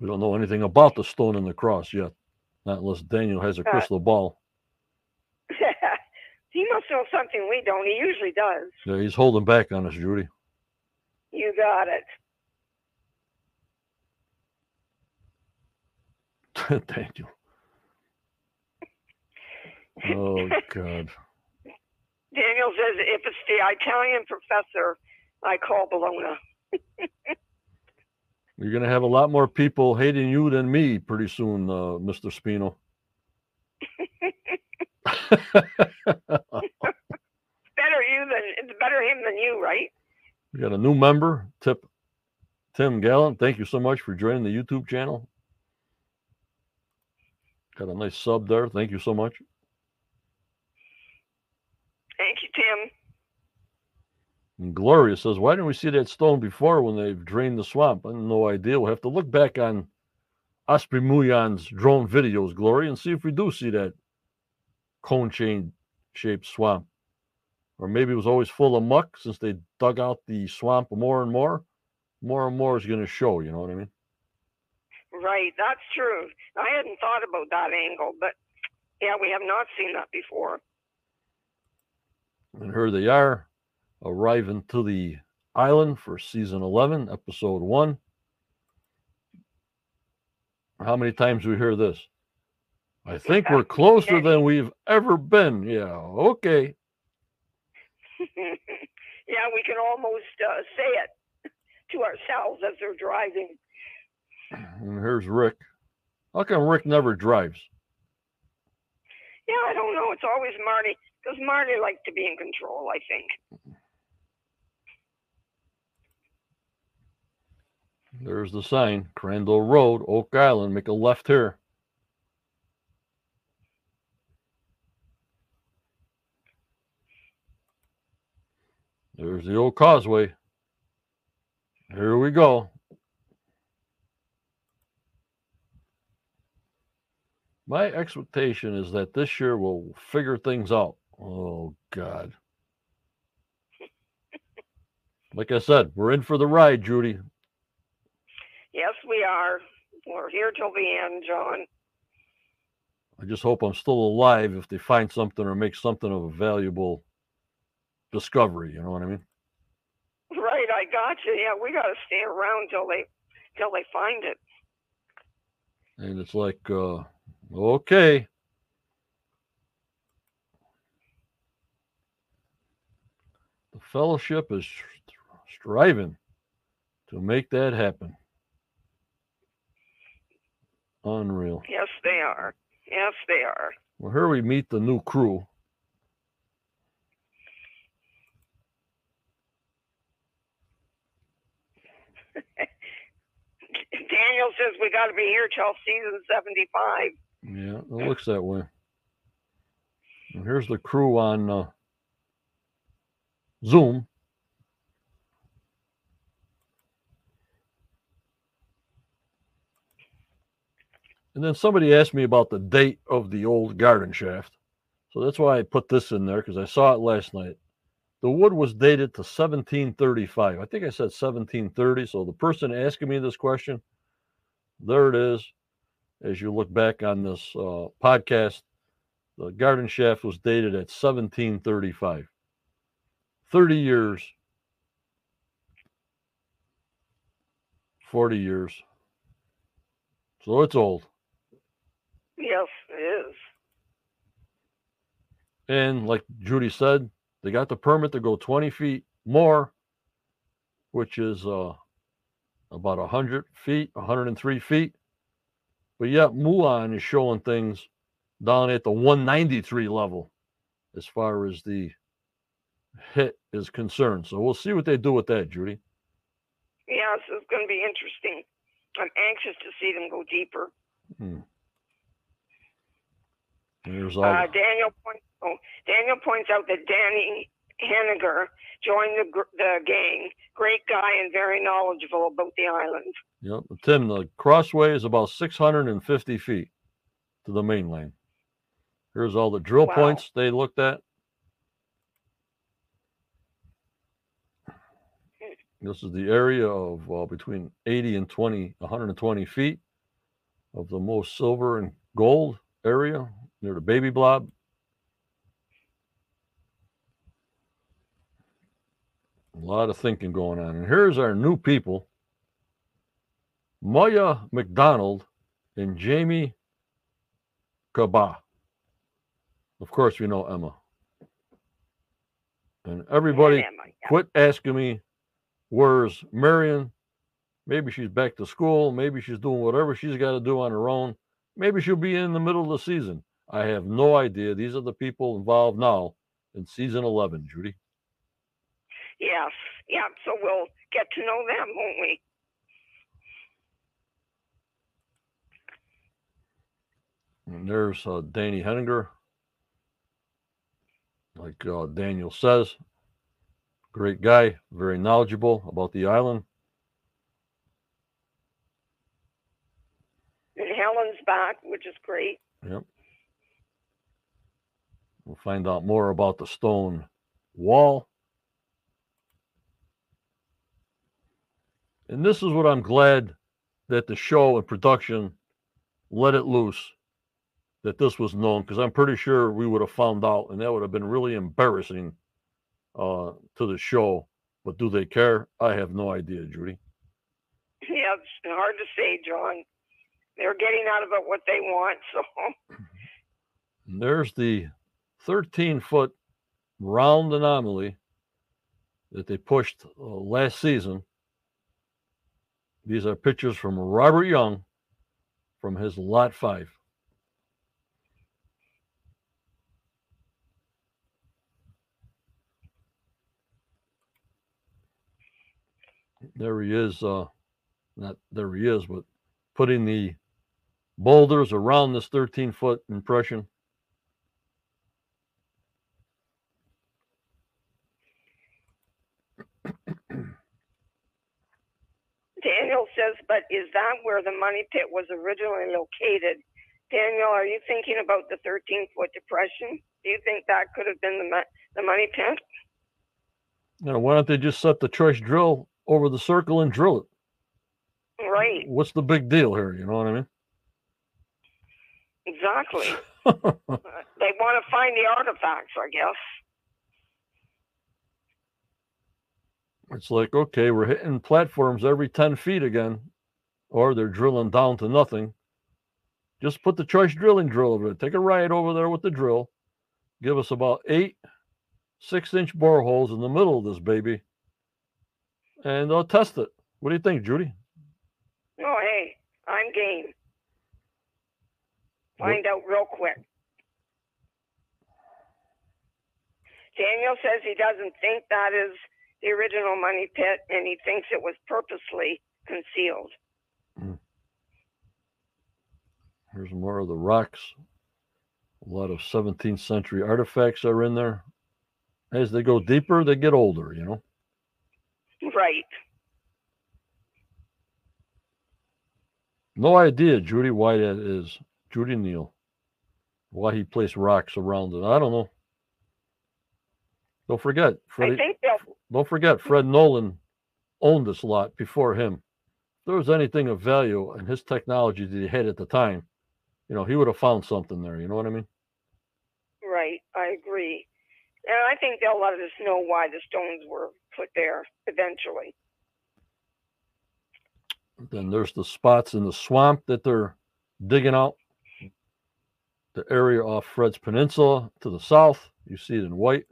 We don't know anything about the stone and the cross yet, not unless Daniel has a Uh, crystal ball. he must know something we don't. He usually does. Yeah, he's holding back on us, Judy. You got it. Thank you. Oh God. Daniel says if it's the Italian professor, I call Bologna. You're gonna have a lot more people hating you than me pretty soon, uh, Mr. Spino. Better you than it's better him than you, right? We got a new member, Tip Tim Gallant. Thank you so much for joining the YouTube channel. Got a nice sub there. Thank you so much. Thank you, Tim. And Gloria says, Why didn't we see that stone before when they've drained the swamp? I have no idea. We'll have to look back on Osprey Muyan's drone videos, Glory, and see if we do see that cone chain shaped swamp. Or maybe it was always full of muck since they dug out the swamp more and more. More and more is going to show, you know what I mean? Right, that's true. I hadn't thought about that angle, but yeah, we have not seen that before. And here they are arriving to the island for season 11, episode 1. How many times do we hear this? I think we're closer than we've ever been. Yeah, okay. yeah, we can almost uh, say it to ourselves as they're driving. And here's Rick. How come Rick never drives? Yeah, I don't know. It's always Marty because Marty likes to be in control, I think. There's the sign Crandall Road, Oak Island. Make a left here. There's the old causeway. Here we go. My expectation is that this year we'll figure things out. Oh, God. Like I said, we're in for the ride, Judy. Yes, we are. We're here till the end, John. I just hope I'm still alive if they find something or make something of a valuable discovery. You know what I mean? Right, I got you. Yeah, we got to stay around till they till they find it. And it's like, uh, okay. The fellowship is striving to make that happen. Unreal. Yes, they are. Yes, they are. Well, here we meet the new crew. Daniel says we got to be here till season 75. Yeah, it looks that way. And here's the crew on uh, Zoom. And then somebody asked me about the date of the old garden shaft. So that's why I put this in there because I saw it last night. The wood was dated to 1735. I think I said 1730. So the person asking me this question, there it is. As you look back on this uh, podcast, the garden shaft was dated at 1735. 30 years, 40 years. So it's old. Yes, it is. And like Judy said, they got the permit to go 20 feet more, which is uh, about 100 feet, 103 feet. But yet, Muon is showing things down at the 193 level as far as the hit is concerned. So we'll see what they do with that, Judy. Yes, it's going to be interesting. I'm anxious to see them go deeper. Hmm. There's all Uh, Daniel points. Oh, Daniel points out that Danny Hennigar joined the the gang. Great guy and very knowledgeable about the island. Yep. Tim, the crossway is about 650 feet to the mainland. Here's all the drill Wow. points they looked at. This is the area of uh, between 80 and 20, 120 feet of the most silver and gold area near the baby blob. A lot of thinking going on. And here's our new people Maya McDonald and Jamie Kaba. Of course, we know Emma. And everybody Emma, yeah. quit asking me, where's Marion? Maybe she's back to school. Maybe she's doing whatever she's got to do on her own. Maybe she'll be in the middle of the season. I have no idea. These are the people involved now in season 11, Judy. Yes, yeah. So we'll get to know them, won't we? And there's uh, Danny Hennigar. Like uh, Daniel says, great guy, very knowledgeable about the island. And Helen's back, which is great. Yep. We'll find out more about the stone wall. And this is what I'm glad that the show and production let it loose that this was known because I'm pretty sure we would have found out and that would have been really embarrassing uh, to the show. But do they care? I have no idea, Judy. Yeah, it's hard to say, John. They're getting out of it what they want. So there's the 13 foot round anomaly that they pushed uh, last season. These are pictures from Robert Young from his Lot 5. There he is. Uh, not there he is, but putting the boulders around this 13 foot impression. Daniel says, but is that where the money pit was originally located? Daniel, are you thinking about the 13 foot depression? Do you think that could have been the, mo- the money pit? Know, why don't they just set the choice drill over the circle and drill it? Right, What's the big deal here? You know what I mean? exactly. They want to find the artifacts, I guess. It's like, okay, we're hitting platforms every 10 feet again, or they're drilling down to nothing. Just put the choice drilling drill over it. Take a ride over there with the drill. Give us about eight six inch boreholes in the middle of this baby, and they'll test it. What do you think, Judy? Oh, hey, I'm game. What- Find out real quick. Daniel says he doesn't think that is the original money pit and he thinks it was purposely concealed. Hmm. Here's more of the rocks. A lot of 17th century artifacts are in there. As they go deeper, they get older, you know. Right. No idea, Judy, why that is. Judy Neal. Why he placed rocks around it. I don't know. Don't forget, I Freddie. think they'll Don't forget, Fred Nolan owned this lot before him. If there was anything of value in his technology that he had at the time, you know, he would have found something there. You know what I mean? right, I agree. And I think they'll let us know why the stones were put there eventually. Then there's the spots in the swamp that they're digging out. The area off Fred's Peninsula to the south, you see it in white.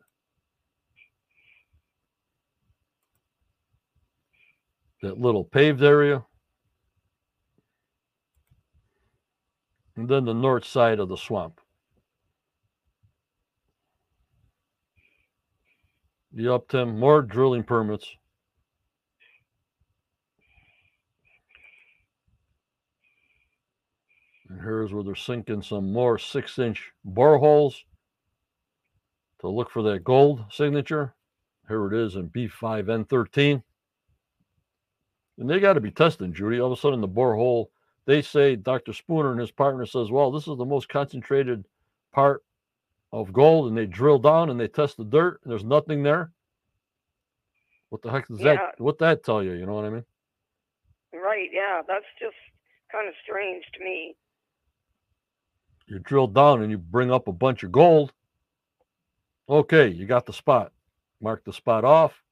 That little paved area. And then the north side of the swamp. Yup, Tim, more drilling permits. And here's where they're sinking some more six inch boreholes to look for that gold signature. Here it is in B5N13. And they got to be testing, Judy. All of a sudden, the borehole, they say Dr. Spooner and his partner says, well, this is the most concentrated part of gold. And they drill down and they test the dirt and there's nothing there. What the heck does Yeah. that, what that tell you? You know what I mean? Right, yeah, that's just kind of strange to me. you drill down and you bring up a bunch of gold. Okay, you got the spot. Mark the spot off,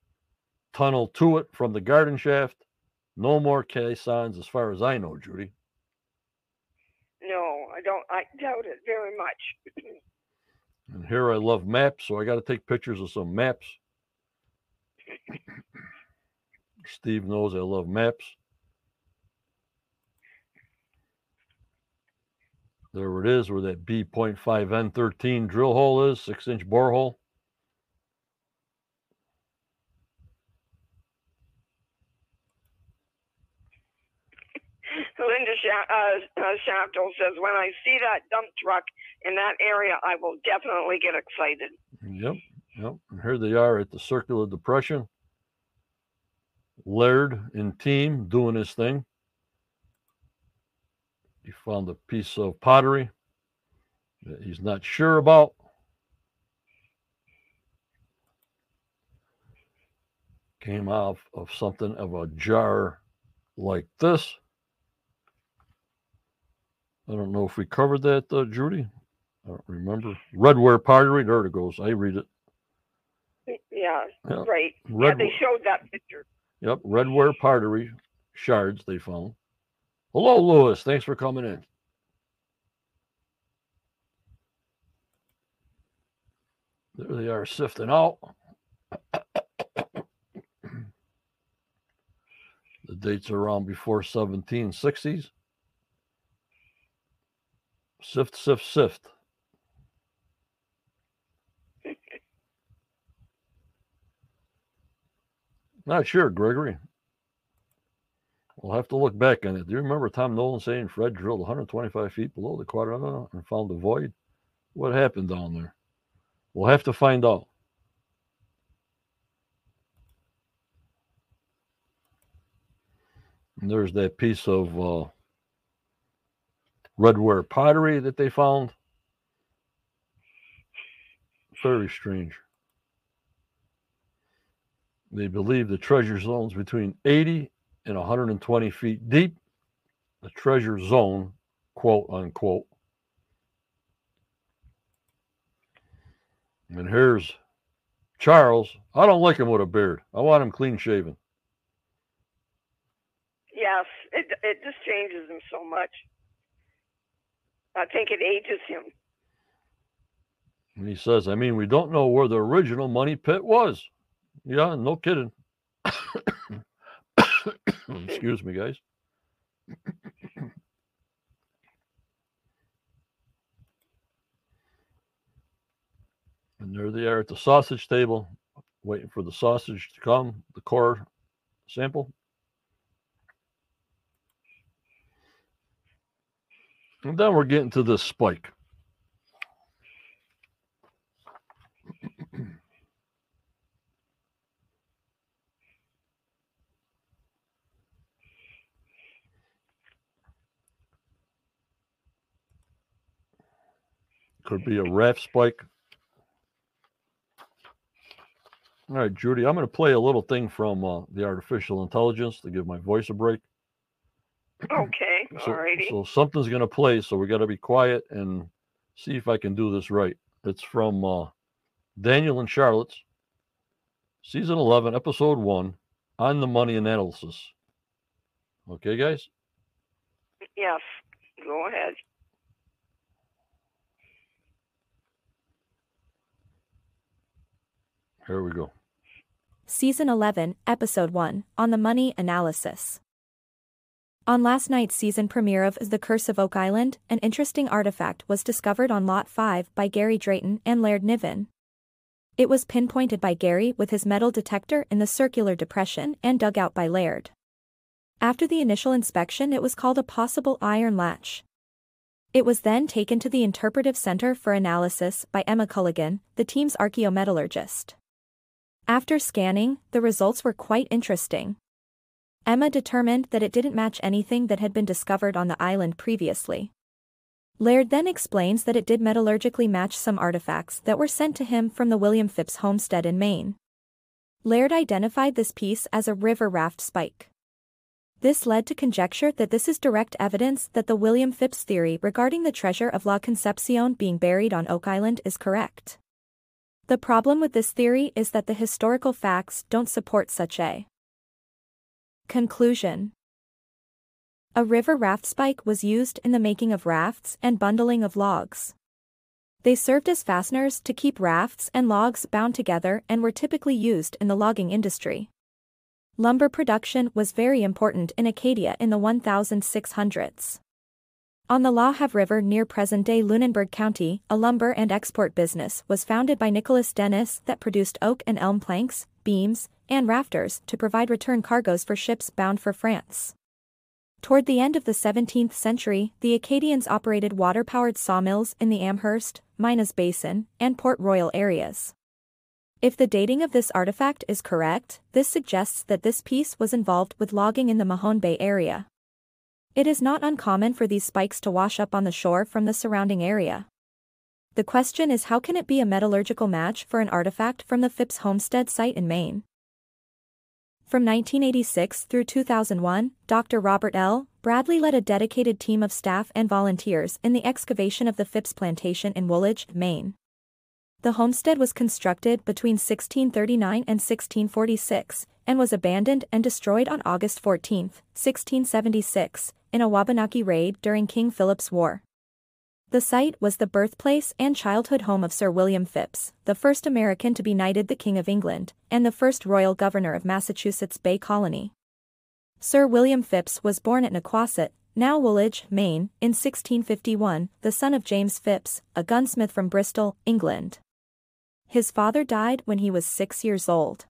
tunnel to it from the garden shaft. No more caissons as far as I know, Judy. No, I don't, I doubt it very much. And here I love maps, so I got to take pictures of some maps. Steve knows I love maps. There it is, where that B.5N13 drill hole is, six inch borehole. Linda Sha- uh, uh, Shaftel says, when I see that dump truck in that area, I will definitely get excited. Yep, yep. And here they are at the circular depression. Laird and team doing his thing. he found a piece of pottery that he's not sure about. Came out of something of a jar like this. I don't know if we covered that, uh, Judy. I don't remember. Redware pottery. There it goes. I read it. Yeah, Yeah. right. Yeah, they showed that picture. yep, redware pottery shards they found. Hello, Lewis. Thanks for coming in. There they are sifting out. the dates are around before 1760s. Sift, sift, sift. Not sure, Gregory. We'll have to look back on it. Do you remember Tom Nolan saying Fred drilled 125 feet below the quadrangle and found a void? What happened down there? We'll have to find out. And there's that piece of uh, redware pottery that they found. Very strange. They believe the treasure zone's between 80 and 120 feet deep. The treasure zone, quote unquote. And here's Charles. I don't like him with a beard. I want him clean shaven. Yes, it it just changes him so much. I think it ages him. And he says, I mean, we don't know where the original money pit was. Yeah, no kidding. Excuse me, guys. and there they are at the sausage table, waiting for the sausage to come, the core sample. And then we're getting to this spike. Could be a raft spike. All right, Judy, I'm going to play a little thing from uh, the artificial intelligence to give my voice a break. Okay, So, alrighty. so something's going to play, so we got to be quiet and see if I can do this right. It's from uh, Daniel and Charlotte's season 11, episode 1 on the money analysis. Okay, guys? Yes, go ahead. Here we go. Season 11, Episode 1, On the Money Analysis. On last night's season premiere of The Curse of Oak Island, an interesting artifact was discovered on Lot 5 by Gary Drayton and Laird Niven. It was pinpointed by Gary with his metal detector in the circular depression and dug out by Laird. After the initial inspection, it was called a possible iron latch. It was then taken to the Interpretive Center for Analysis by Emma Culligan, the team's archaeometallurgist. After scanning, the results were quite interesting. Emma determined that it didn't match anything that had been discovered on the island previously. Laird then explains that it did metallurgically match some artifacts that were sent to him from the William Phips homestead in Maine. Laird identified this piece as a river raft spike. This led to conjecture that this is direct evidence that the William Phips theory regarding the treasure of La Concepcion being buried on Oak Island is correct. The problem with this theory is that the historical facts don't support such a conclusion. A river raft spike was used in the making of rafts and bundling of logs. They served as fasteners to keep rafts and logs bound together and were typically used in the logging industry. Lumber production was very important in Acadia in the 1600s. On the LaHave River near present-day Lunenburg County, a lumber and export business was founded by Nicolas Denys that produced oak and elm planks, beams, and rafters to provide return cargoes for ships bound for France. Toward the end of the 17th century, the Acadians operated water-powered sawmills in the Amherst, Minas Basin, and Port Royal areas. If the dating of this artifact is correct, this suggests that this piece was involved with logging in the Mahone Bay area. It is not uncommon for these spikes to wash up on the shore from the surrounding area. The question is how can it be a metallurgical match for an artifact from the Phips Homestead site in Maine? From 1986 through 2001, Dr. Robert L. Bradley led a dedicated team of staff and volunteers in the excavation of the Phips plantation in Woolwich, Maine. The homestead was constructed between 1639 and 1646, and was abandoned and destroyed on August 14, 1676, in a Wabanaki raid during King Philip's War. The site was the birthplace and childhood home of Sir William Phips, the first American to be knighted the King of England, and the first royal governor of Massachusetts Bay Colony. Sir William Phips was born at Nequassett, now Woolwich, Maine, in 1651, the son of James Phips, a gunsmith from Bristol, England. His father died when he was six years old.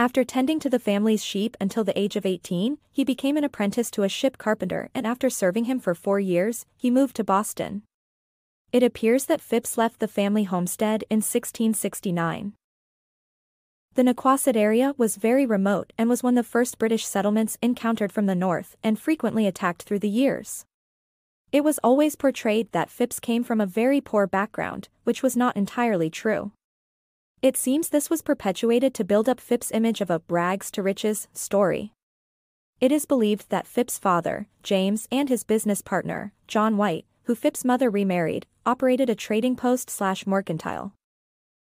After tending to the family's sheep until the age of 18, he became an apprentice to a ship carpenter and after serving him for four years, he moved to Boston. It appears that Phips left the family homestead in 1669. The Nequassett area was very remote and was one of the first British settlements encountered from the north and frequently attacked through the years. It was always portrayed that Phips came from a very poor background, which was not entirely true. It seems this was perpetuated to build up Phips' image of a brags to riches story. It is believed that Phips' father, James, and his business partner, John White, who Phips' mother remarried, operated a trading post slash mercantile.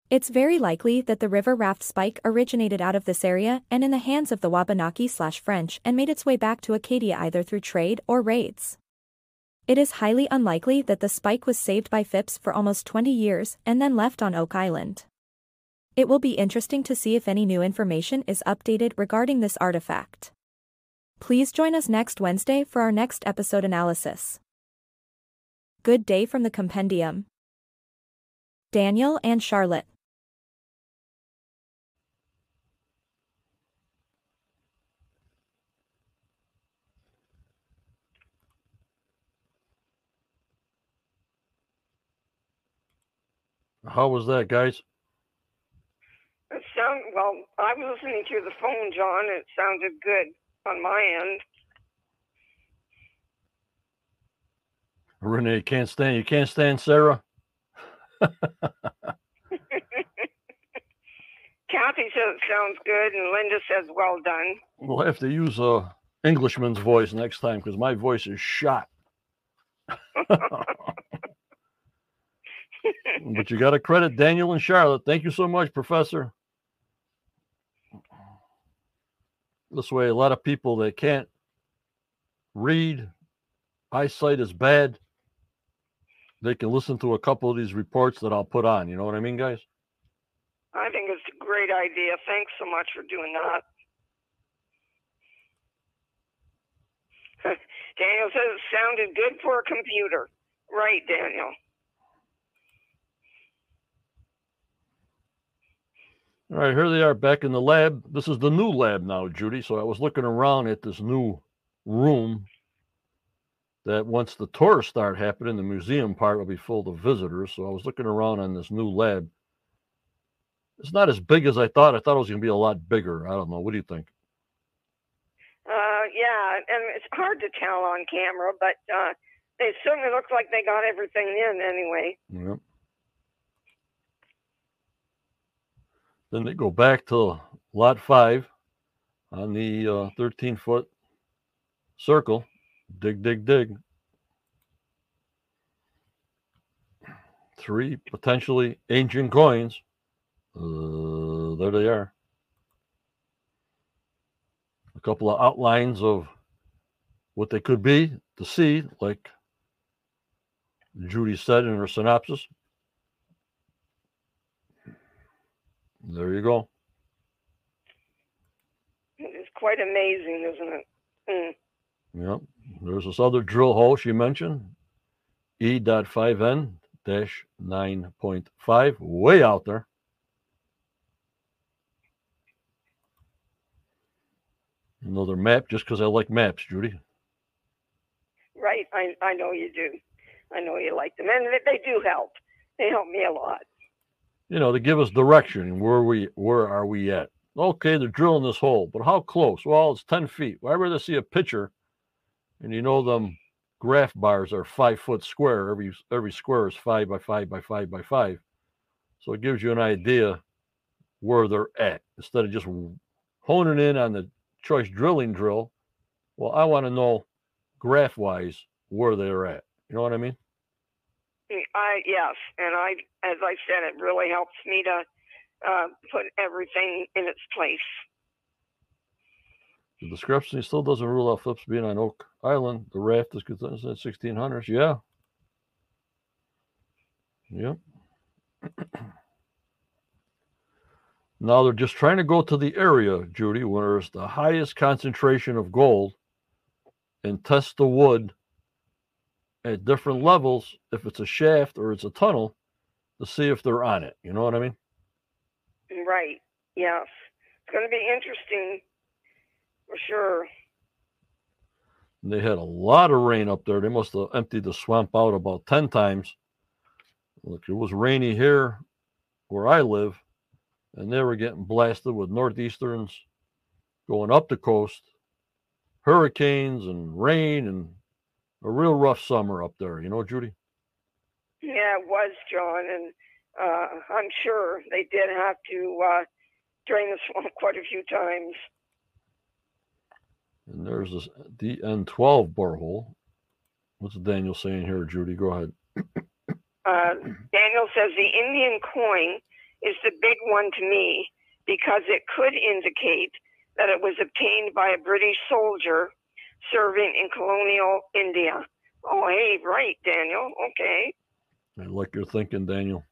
It's very likely that the river raft spike originated out of this area and in the hands of the Wabanaki slash French and made its way back to Acadia either through trade or raids. It is highly unlikely that the spike was saved by Phips for almost 20 years and then left on Oak Island. It will be interesting to see if any new information is updated regarding this artifact. Please join us next Wednesday for our next episode analysis. Good day from the compendium. Daniel and Charlotte. How was that, guys? It sound well. I was listening to the phone, John. It sounded good on my end. Renee can't stand you. Can't stand Sarah. Kathy says it sounds good, and Linda says well done. We'll have to use a Englishman's voice next time because my voice is shot. but you got to credit Daniel and Charlotte. Thank you so much, Professor. This way, a lot of people that can't read, eyesight is bad, they can listen to a couple of these reports that I'll put on. You know what I mean, guys? I think it's a great idea. Thanks so much for doing that. Daniel says it sounded good for a computer. Right, Daniel. All right, here they are back in the lab. This is the new lab now, Judy. So I was looking around at this new room that once the tours start happening, the museum part will be full of visitors. So I was looking around on this new lab. It's not as big as I thought. I thought it was going to be a lot bigger. I don't know. What do you think? Uh, yeah, and it's hard to tell on camera, but uh, it certainly looks like they got everything in anyway. Yep. Then they go back to lot five on the uh, 13 foot circle. Dig, dig, dig. Three potentially ancient coins. Uh, there they are. A couple of outlines of what they could be to see, like Judy said in her synopsis. There you go. It's quite amazing, isn't it? Mm. Yep. There's this other drill hole she mentioned. E.5N dash 9.5, way out there. Another map, just because I like maps, Judy. Right. I, I know you do. I know you like them. And they, they do help. They help me a lot. You know, to give us direction. Where we where are we at? Okay, they're drilling this hole, but how close? Well, it's 10 feet. Well, I'd rather see a picture And you know them graph bars are five foot square. Every every square is five by five by five by five. So it gives you an idea where they're at instead of just honing in on the choice drilling drill. Well, I want to know graph wise where they're at. You know what I mean? I yes, and I, as I said, it really helps me to uh, put everything in its place. The discrepancy still doesn't rule out Phillips being on Oak Island. The raft is considered in 1600s. Yeah. Yep. now they're just trying to go to the area, Judy, where there's the highest concentration of gold and test the wood at different levels, if it's a shaft or it's a tunnel, to see if they're on it. You know what I mean? Right. Yes. It's going to be interesting for sure. They had a lot of rain up there. They must have emptied the swamp out about 10 times. Look, it was rainy here where I live, and they were getting blasted with northeasterns going up the coast, hurricanes and rain, and a real rough summer up there. You know, Judy? Yeah, it was, John. And uh, I'm sure they did have to uh, drain the swamp quite a few times. And there's this DN12 borehole. What's Daniel saying here, Judy? Go ahead. uh, Daniel says the Indian coin is the big one to me because it could indicate that it was obtained by a British soldier serving in colonial India. Oh, hey, right, Daniel. Okay. I like your thinking, Daniel.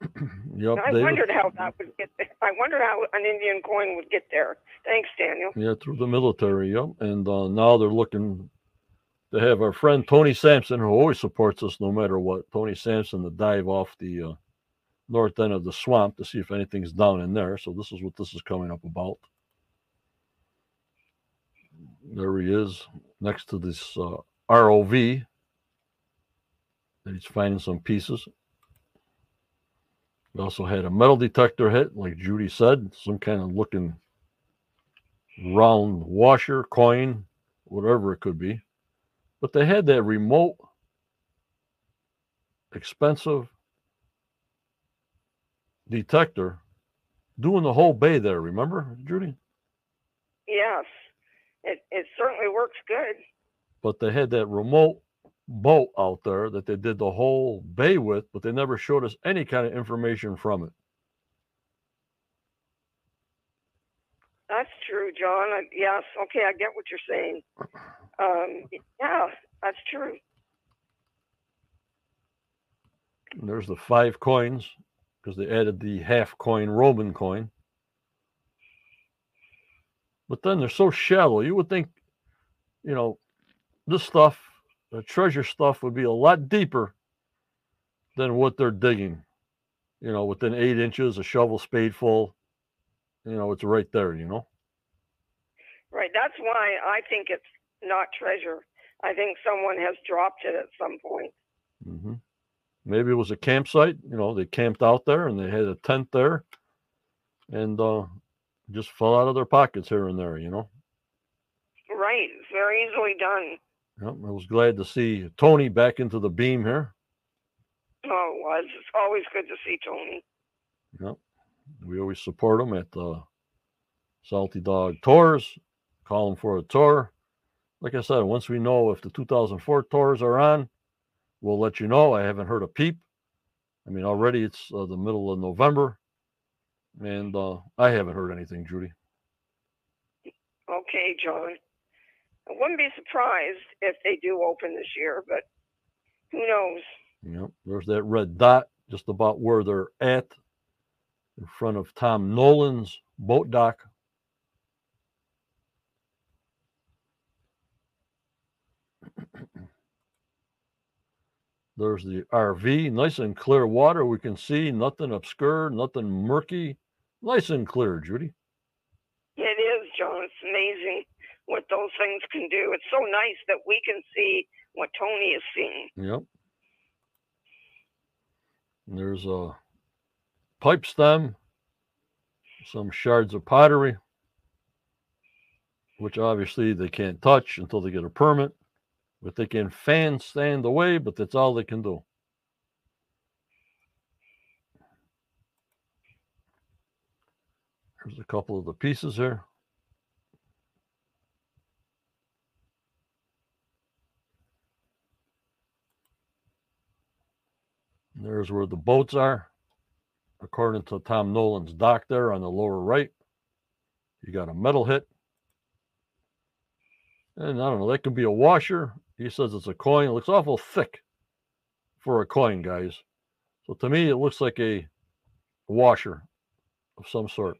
yep. I wondered how that would get. There. I wonder how an Indian coin would get there. Thanks, Daniel. Yeah, through the military. Yep. And uh, now they're looking to have our friend Tony Sampson, who always supports us no matter what. Tony Sampson to dive off the uh, north end of the swamp to see if anything's down in there. So this is what this is coming up about. There he is next to this uh, ROV. And he's finding some pieces. We also had a metal detector hit, like Judy said, some kind of looking round washer, coin, whatever it could be. But they had that remote, expensive detector doing the whole bay there. Remember, Judy? Yes, it it certainly works good. But they had that remote boat out there that they did the whole bay with, but they never showed us any kind of information from it. That's true, John. I, yes. Okay, I get what you're saying. Um, yeah, that's true. And there's the five coins because they added the half coin Roman coin. But then they're so shallow. You would think, you know, this stuff, the treasure stuff, would be a lot deeper than what they're digging. You know, within eight inches, a shovel spade full. You know, it's right there. You know. Right. That's why I think it's not treasure. I think someone has dropped it at some point. Mm-hmm. Maybe it was a campsite. You know, they camped out there and they had a tent there, and uh, just fell out of their pockets here and there. You know. Right. Very easily done. Yep, I was glad to see Tony back into the beam here. Oh, it was. It's always good to see Tony. Yep. We always support him at the Salty Dog Tours. Call him for a tour. Like I said, once we know if the 2004 tours are on, we'll let you know. I haven't heard a peep. I mean, already it's uh, the middle of November, and uh, I haven't heard anything, Judy. Okay, John. I wouldn't be surprised if they do open this year, but who knows? Yep, there's that red dot just about where they're at in front of Tom Nolan's boat dock. There's the RV, nice and clear water. We can see nothing obscure, nothing murky, nice and clear, Judy. It is, John. It's amazing what those things can do. It's so nice that we can see what Tony is seeing. Yep. And there's a pipe stem some shards of pottery, which obviously they can't touch until they get a permit. But they can fan stand way, but that's all they can do. There's a couple of the pieces here. There's where the boats are. According to Tom Nolan's dock there on the lower right, you got a metal hit. And I don't know, that could be a washer. He says it's a coin. It looks awful thick for a coin, guys. So to me, it looks like a washer of some sort.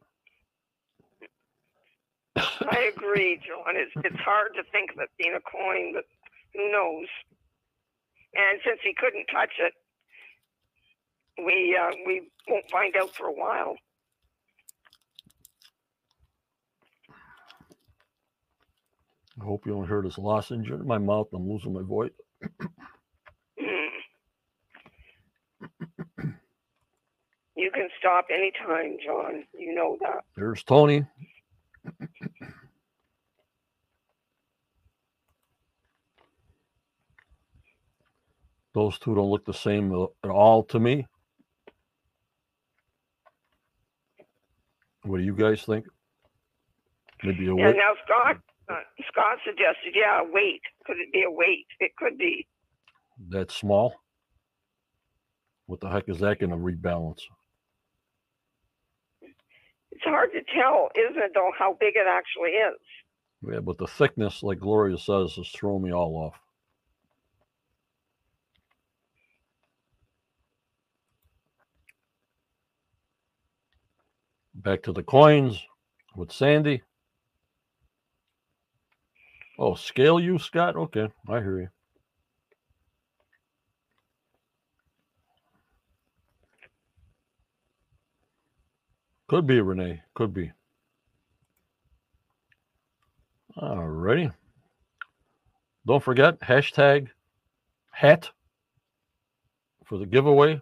I agree, John. It's it's hard to think of it being a coin, but who knows? And since he couldn't touch it, we uh, we won't find out for a while. I hope you don't hear this lozenge in my mouth. I'm losing my voice. You can stop anytime, John. You know that. There's Tony. Those two don't look the same uh, at all to me. What do you guys think? Maybe a Yeah. Now Scott uh, Scott suggested, yeah, a weight. Could it be a weight? It could be. that small. What the heck is that going to rebalance? It's hard to tell, isn't it? Though how big it actually is. Yeah, but the thickness, like Gloria says, has thrown me all off. Back to the coins with Sandy. Oh, scale you, Scott? Okay, I hear you. Could be Renee. Could be. All righty. Don't forget hashtag hat for the giveaway.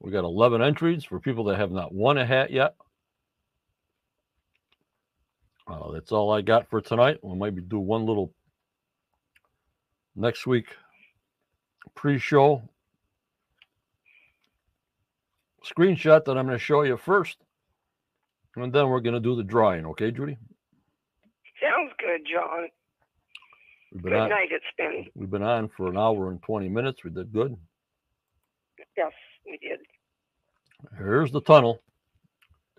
We got 11 entries for people that have not won a hat yet. Uh, that's all I got for tonight. We'll maybe do one little next week pre-show screenshot that I'm going to show you first, and then we're going to do the drawing. Okay, Judy? Sounds good, John. We've been Good on. night. It's been. We've been on for an hour and 20 minutes. We did good. Yes, we did. Here's the tunnel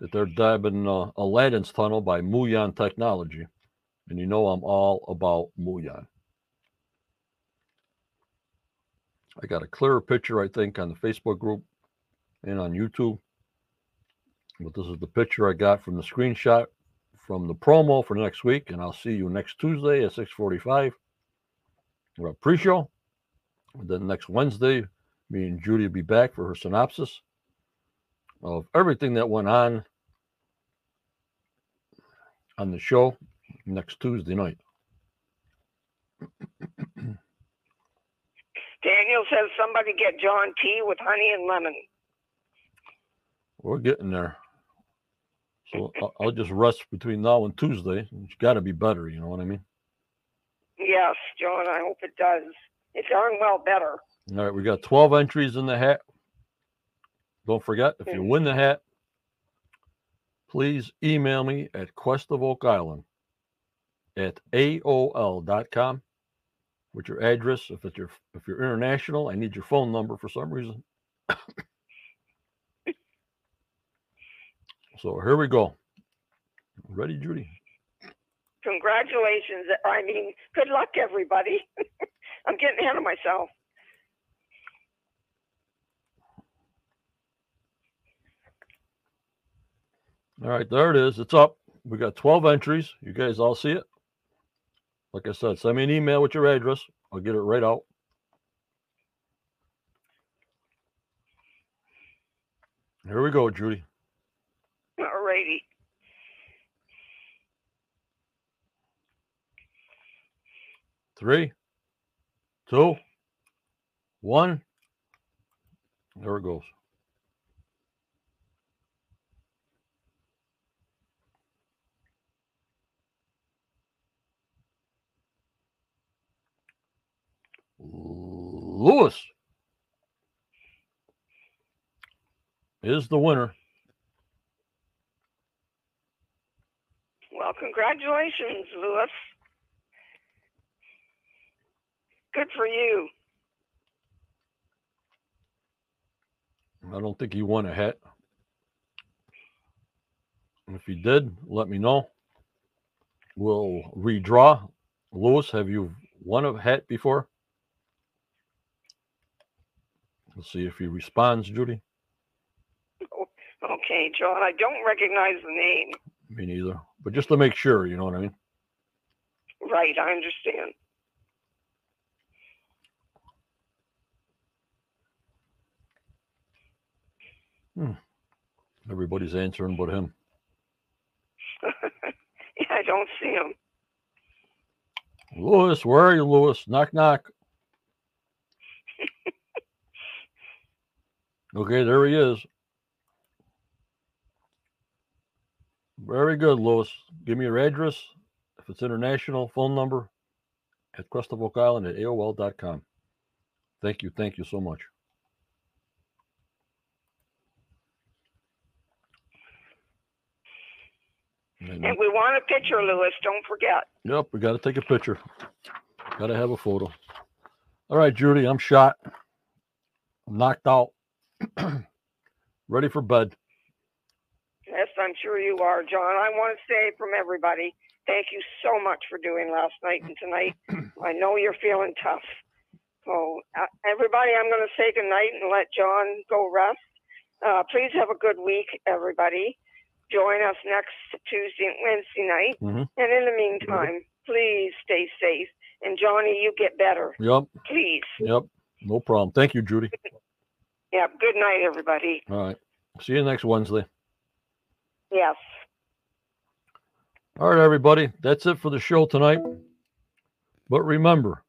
that they're dabbing uh, Aladdin's tunnel by Muon Technology. And you know I'm all about Muon. I got a clearer picture, I think, on the Facebook group and on YouTube. But this is the picture I got from the screenshot from the promo for next week. And I'll see you next Tuesday at 645. We're a pre-show. And then next Wednesday, me and Judy will be back for her synopsis of everything that went on on the show next Tuesday night. Daniel says somebody get John tea with honey and lemon. We're getting there. So I'll, just rest between now and Tuesday. It's got to be better. You know what I mean? Yes, John. I hope it does. It's darn well better. All right, we got 12 entries in the hat. Don't forget, if you mm-hmm. win the hat, please email me at Quest of Oak Island at AOL.com with your address. If it's your if you're international, I need your phone number for some reason. so here we go. Ready, Judy? Congratulations. I mean, good luck, everybody. I'm getting ahead of myself. All right, there it is. It's up. We got 12 entries. You guys all see it? Like I said, send me an email with your address. I'll get it right out. Here we go, Judy. All righty. Three, two, one. There it goes. Lewis is the winner. Well, congratulations, Lewis. Good for you. I don't think he won a hat. If he did, let me know. We'll redraw. Lewis, have you won a hat before? Let's see if he responds, Judy. Okay, John, I don't recognize the name. Me neither. But just to make sure, you know what I mean? Right, I understand. Hmm. Everybody's answering but him. yeah, I don't see him. Lewis, where are you, Lewis? Knock, knock. Okay, there he is. Very good, Lewis. Give me your address. If it's international, phone number at Crest of Oak Island at AOL.com. Thank you. Thank you so much. And we want a picture, Lewis. Don't forget. Yep, we got to take a picture. Got to have a photo. All right, Judy, I'm shot. I'm knocked out. Ready for Bud. Yes, I'm sure you are, John. I want to say from everybody, thank you so much for doing last night and tonight. I know you're feeling tough. So, uh, everybody, I'm going to say goodnight and let John go rest. Uh, please have a good week, everybody. Join us next Tuesday and Wednesday night. Mhm. And in the meantime, please stay safe. And Johnny, you get better. Yep, Please. yep. No problem. Thank you, Judy. Yeah. Good night, everybody. All right. See you next Wednesday. Yes. All right, everybody. That's it for the show tonight. But remember,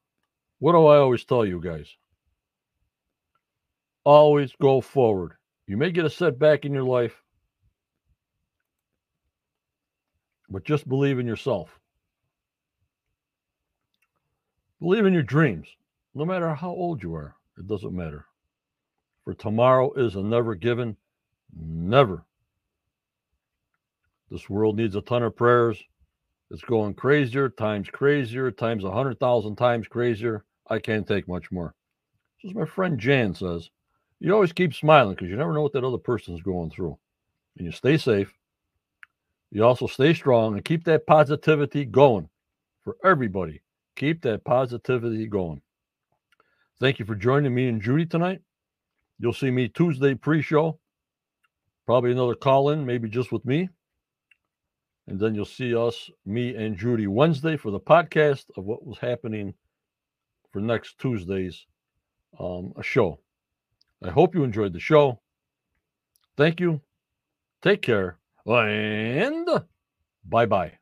what do I always tell you guys? Always go forward. You may get a setback in your life, but just believe in yourself. Believe in your dreams, no matter how old you are. It doesn't matter. For tomorrow is a never given, never. This world needs a ton of prayers. It's going crazier, times crazier, times a hundred thousand times crazier. I can't take much more. As my friend Jan says, you always keep smiling because you never know what that other person's going through. And you stay safe. You also stay strong and keep that positivity going for everybody. Keep that positivity going. Thank you for joining me and Judy tonight. You'll see me Tuesday pre show. Probably another call in, maybe just with me. And then you'll see us, me and Judy, Wednesday for the podcast of what was happening for next Tuesday's um, show. I hope you enjoyed the show. Thank you. Take care. And bye bye.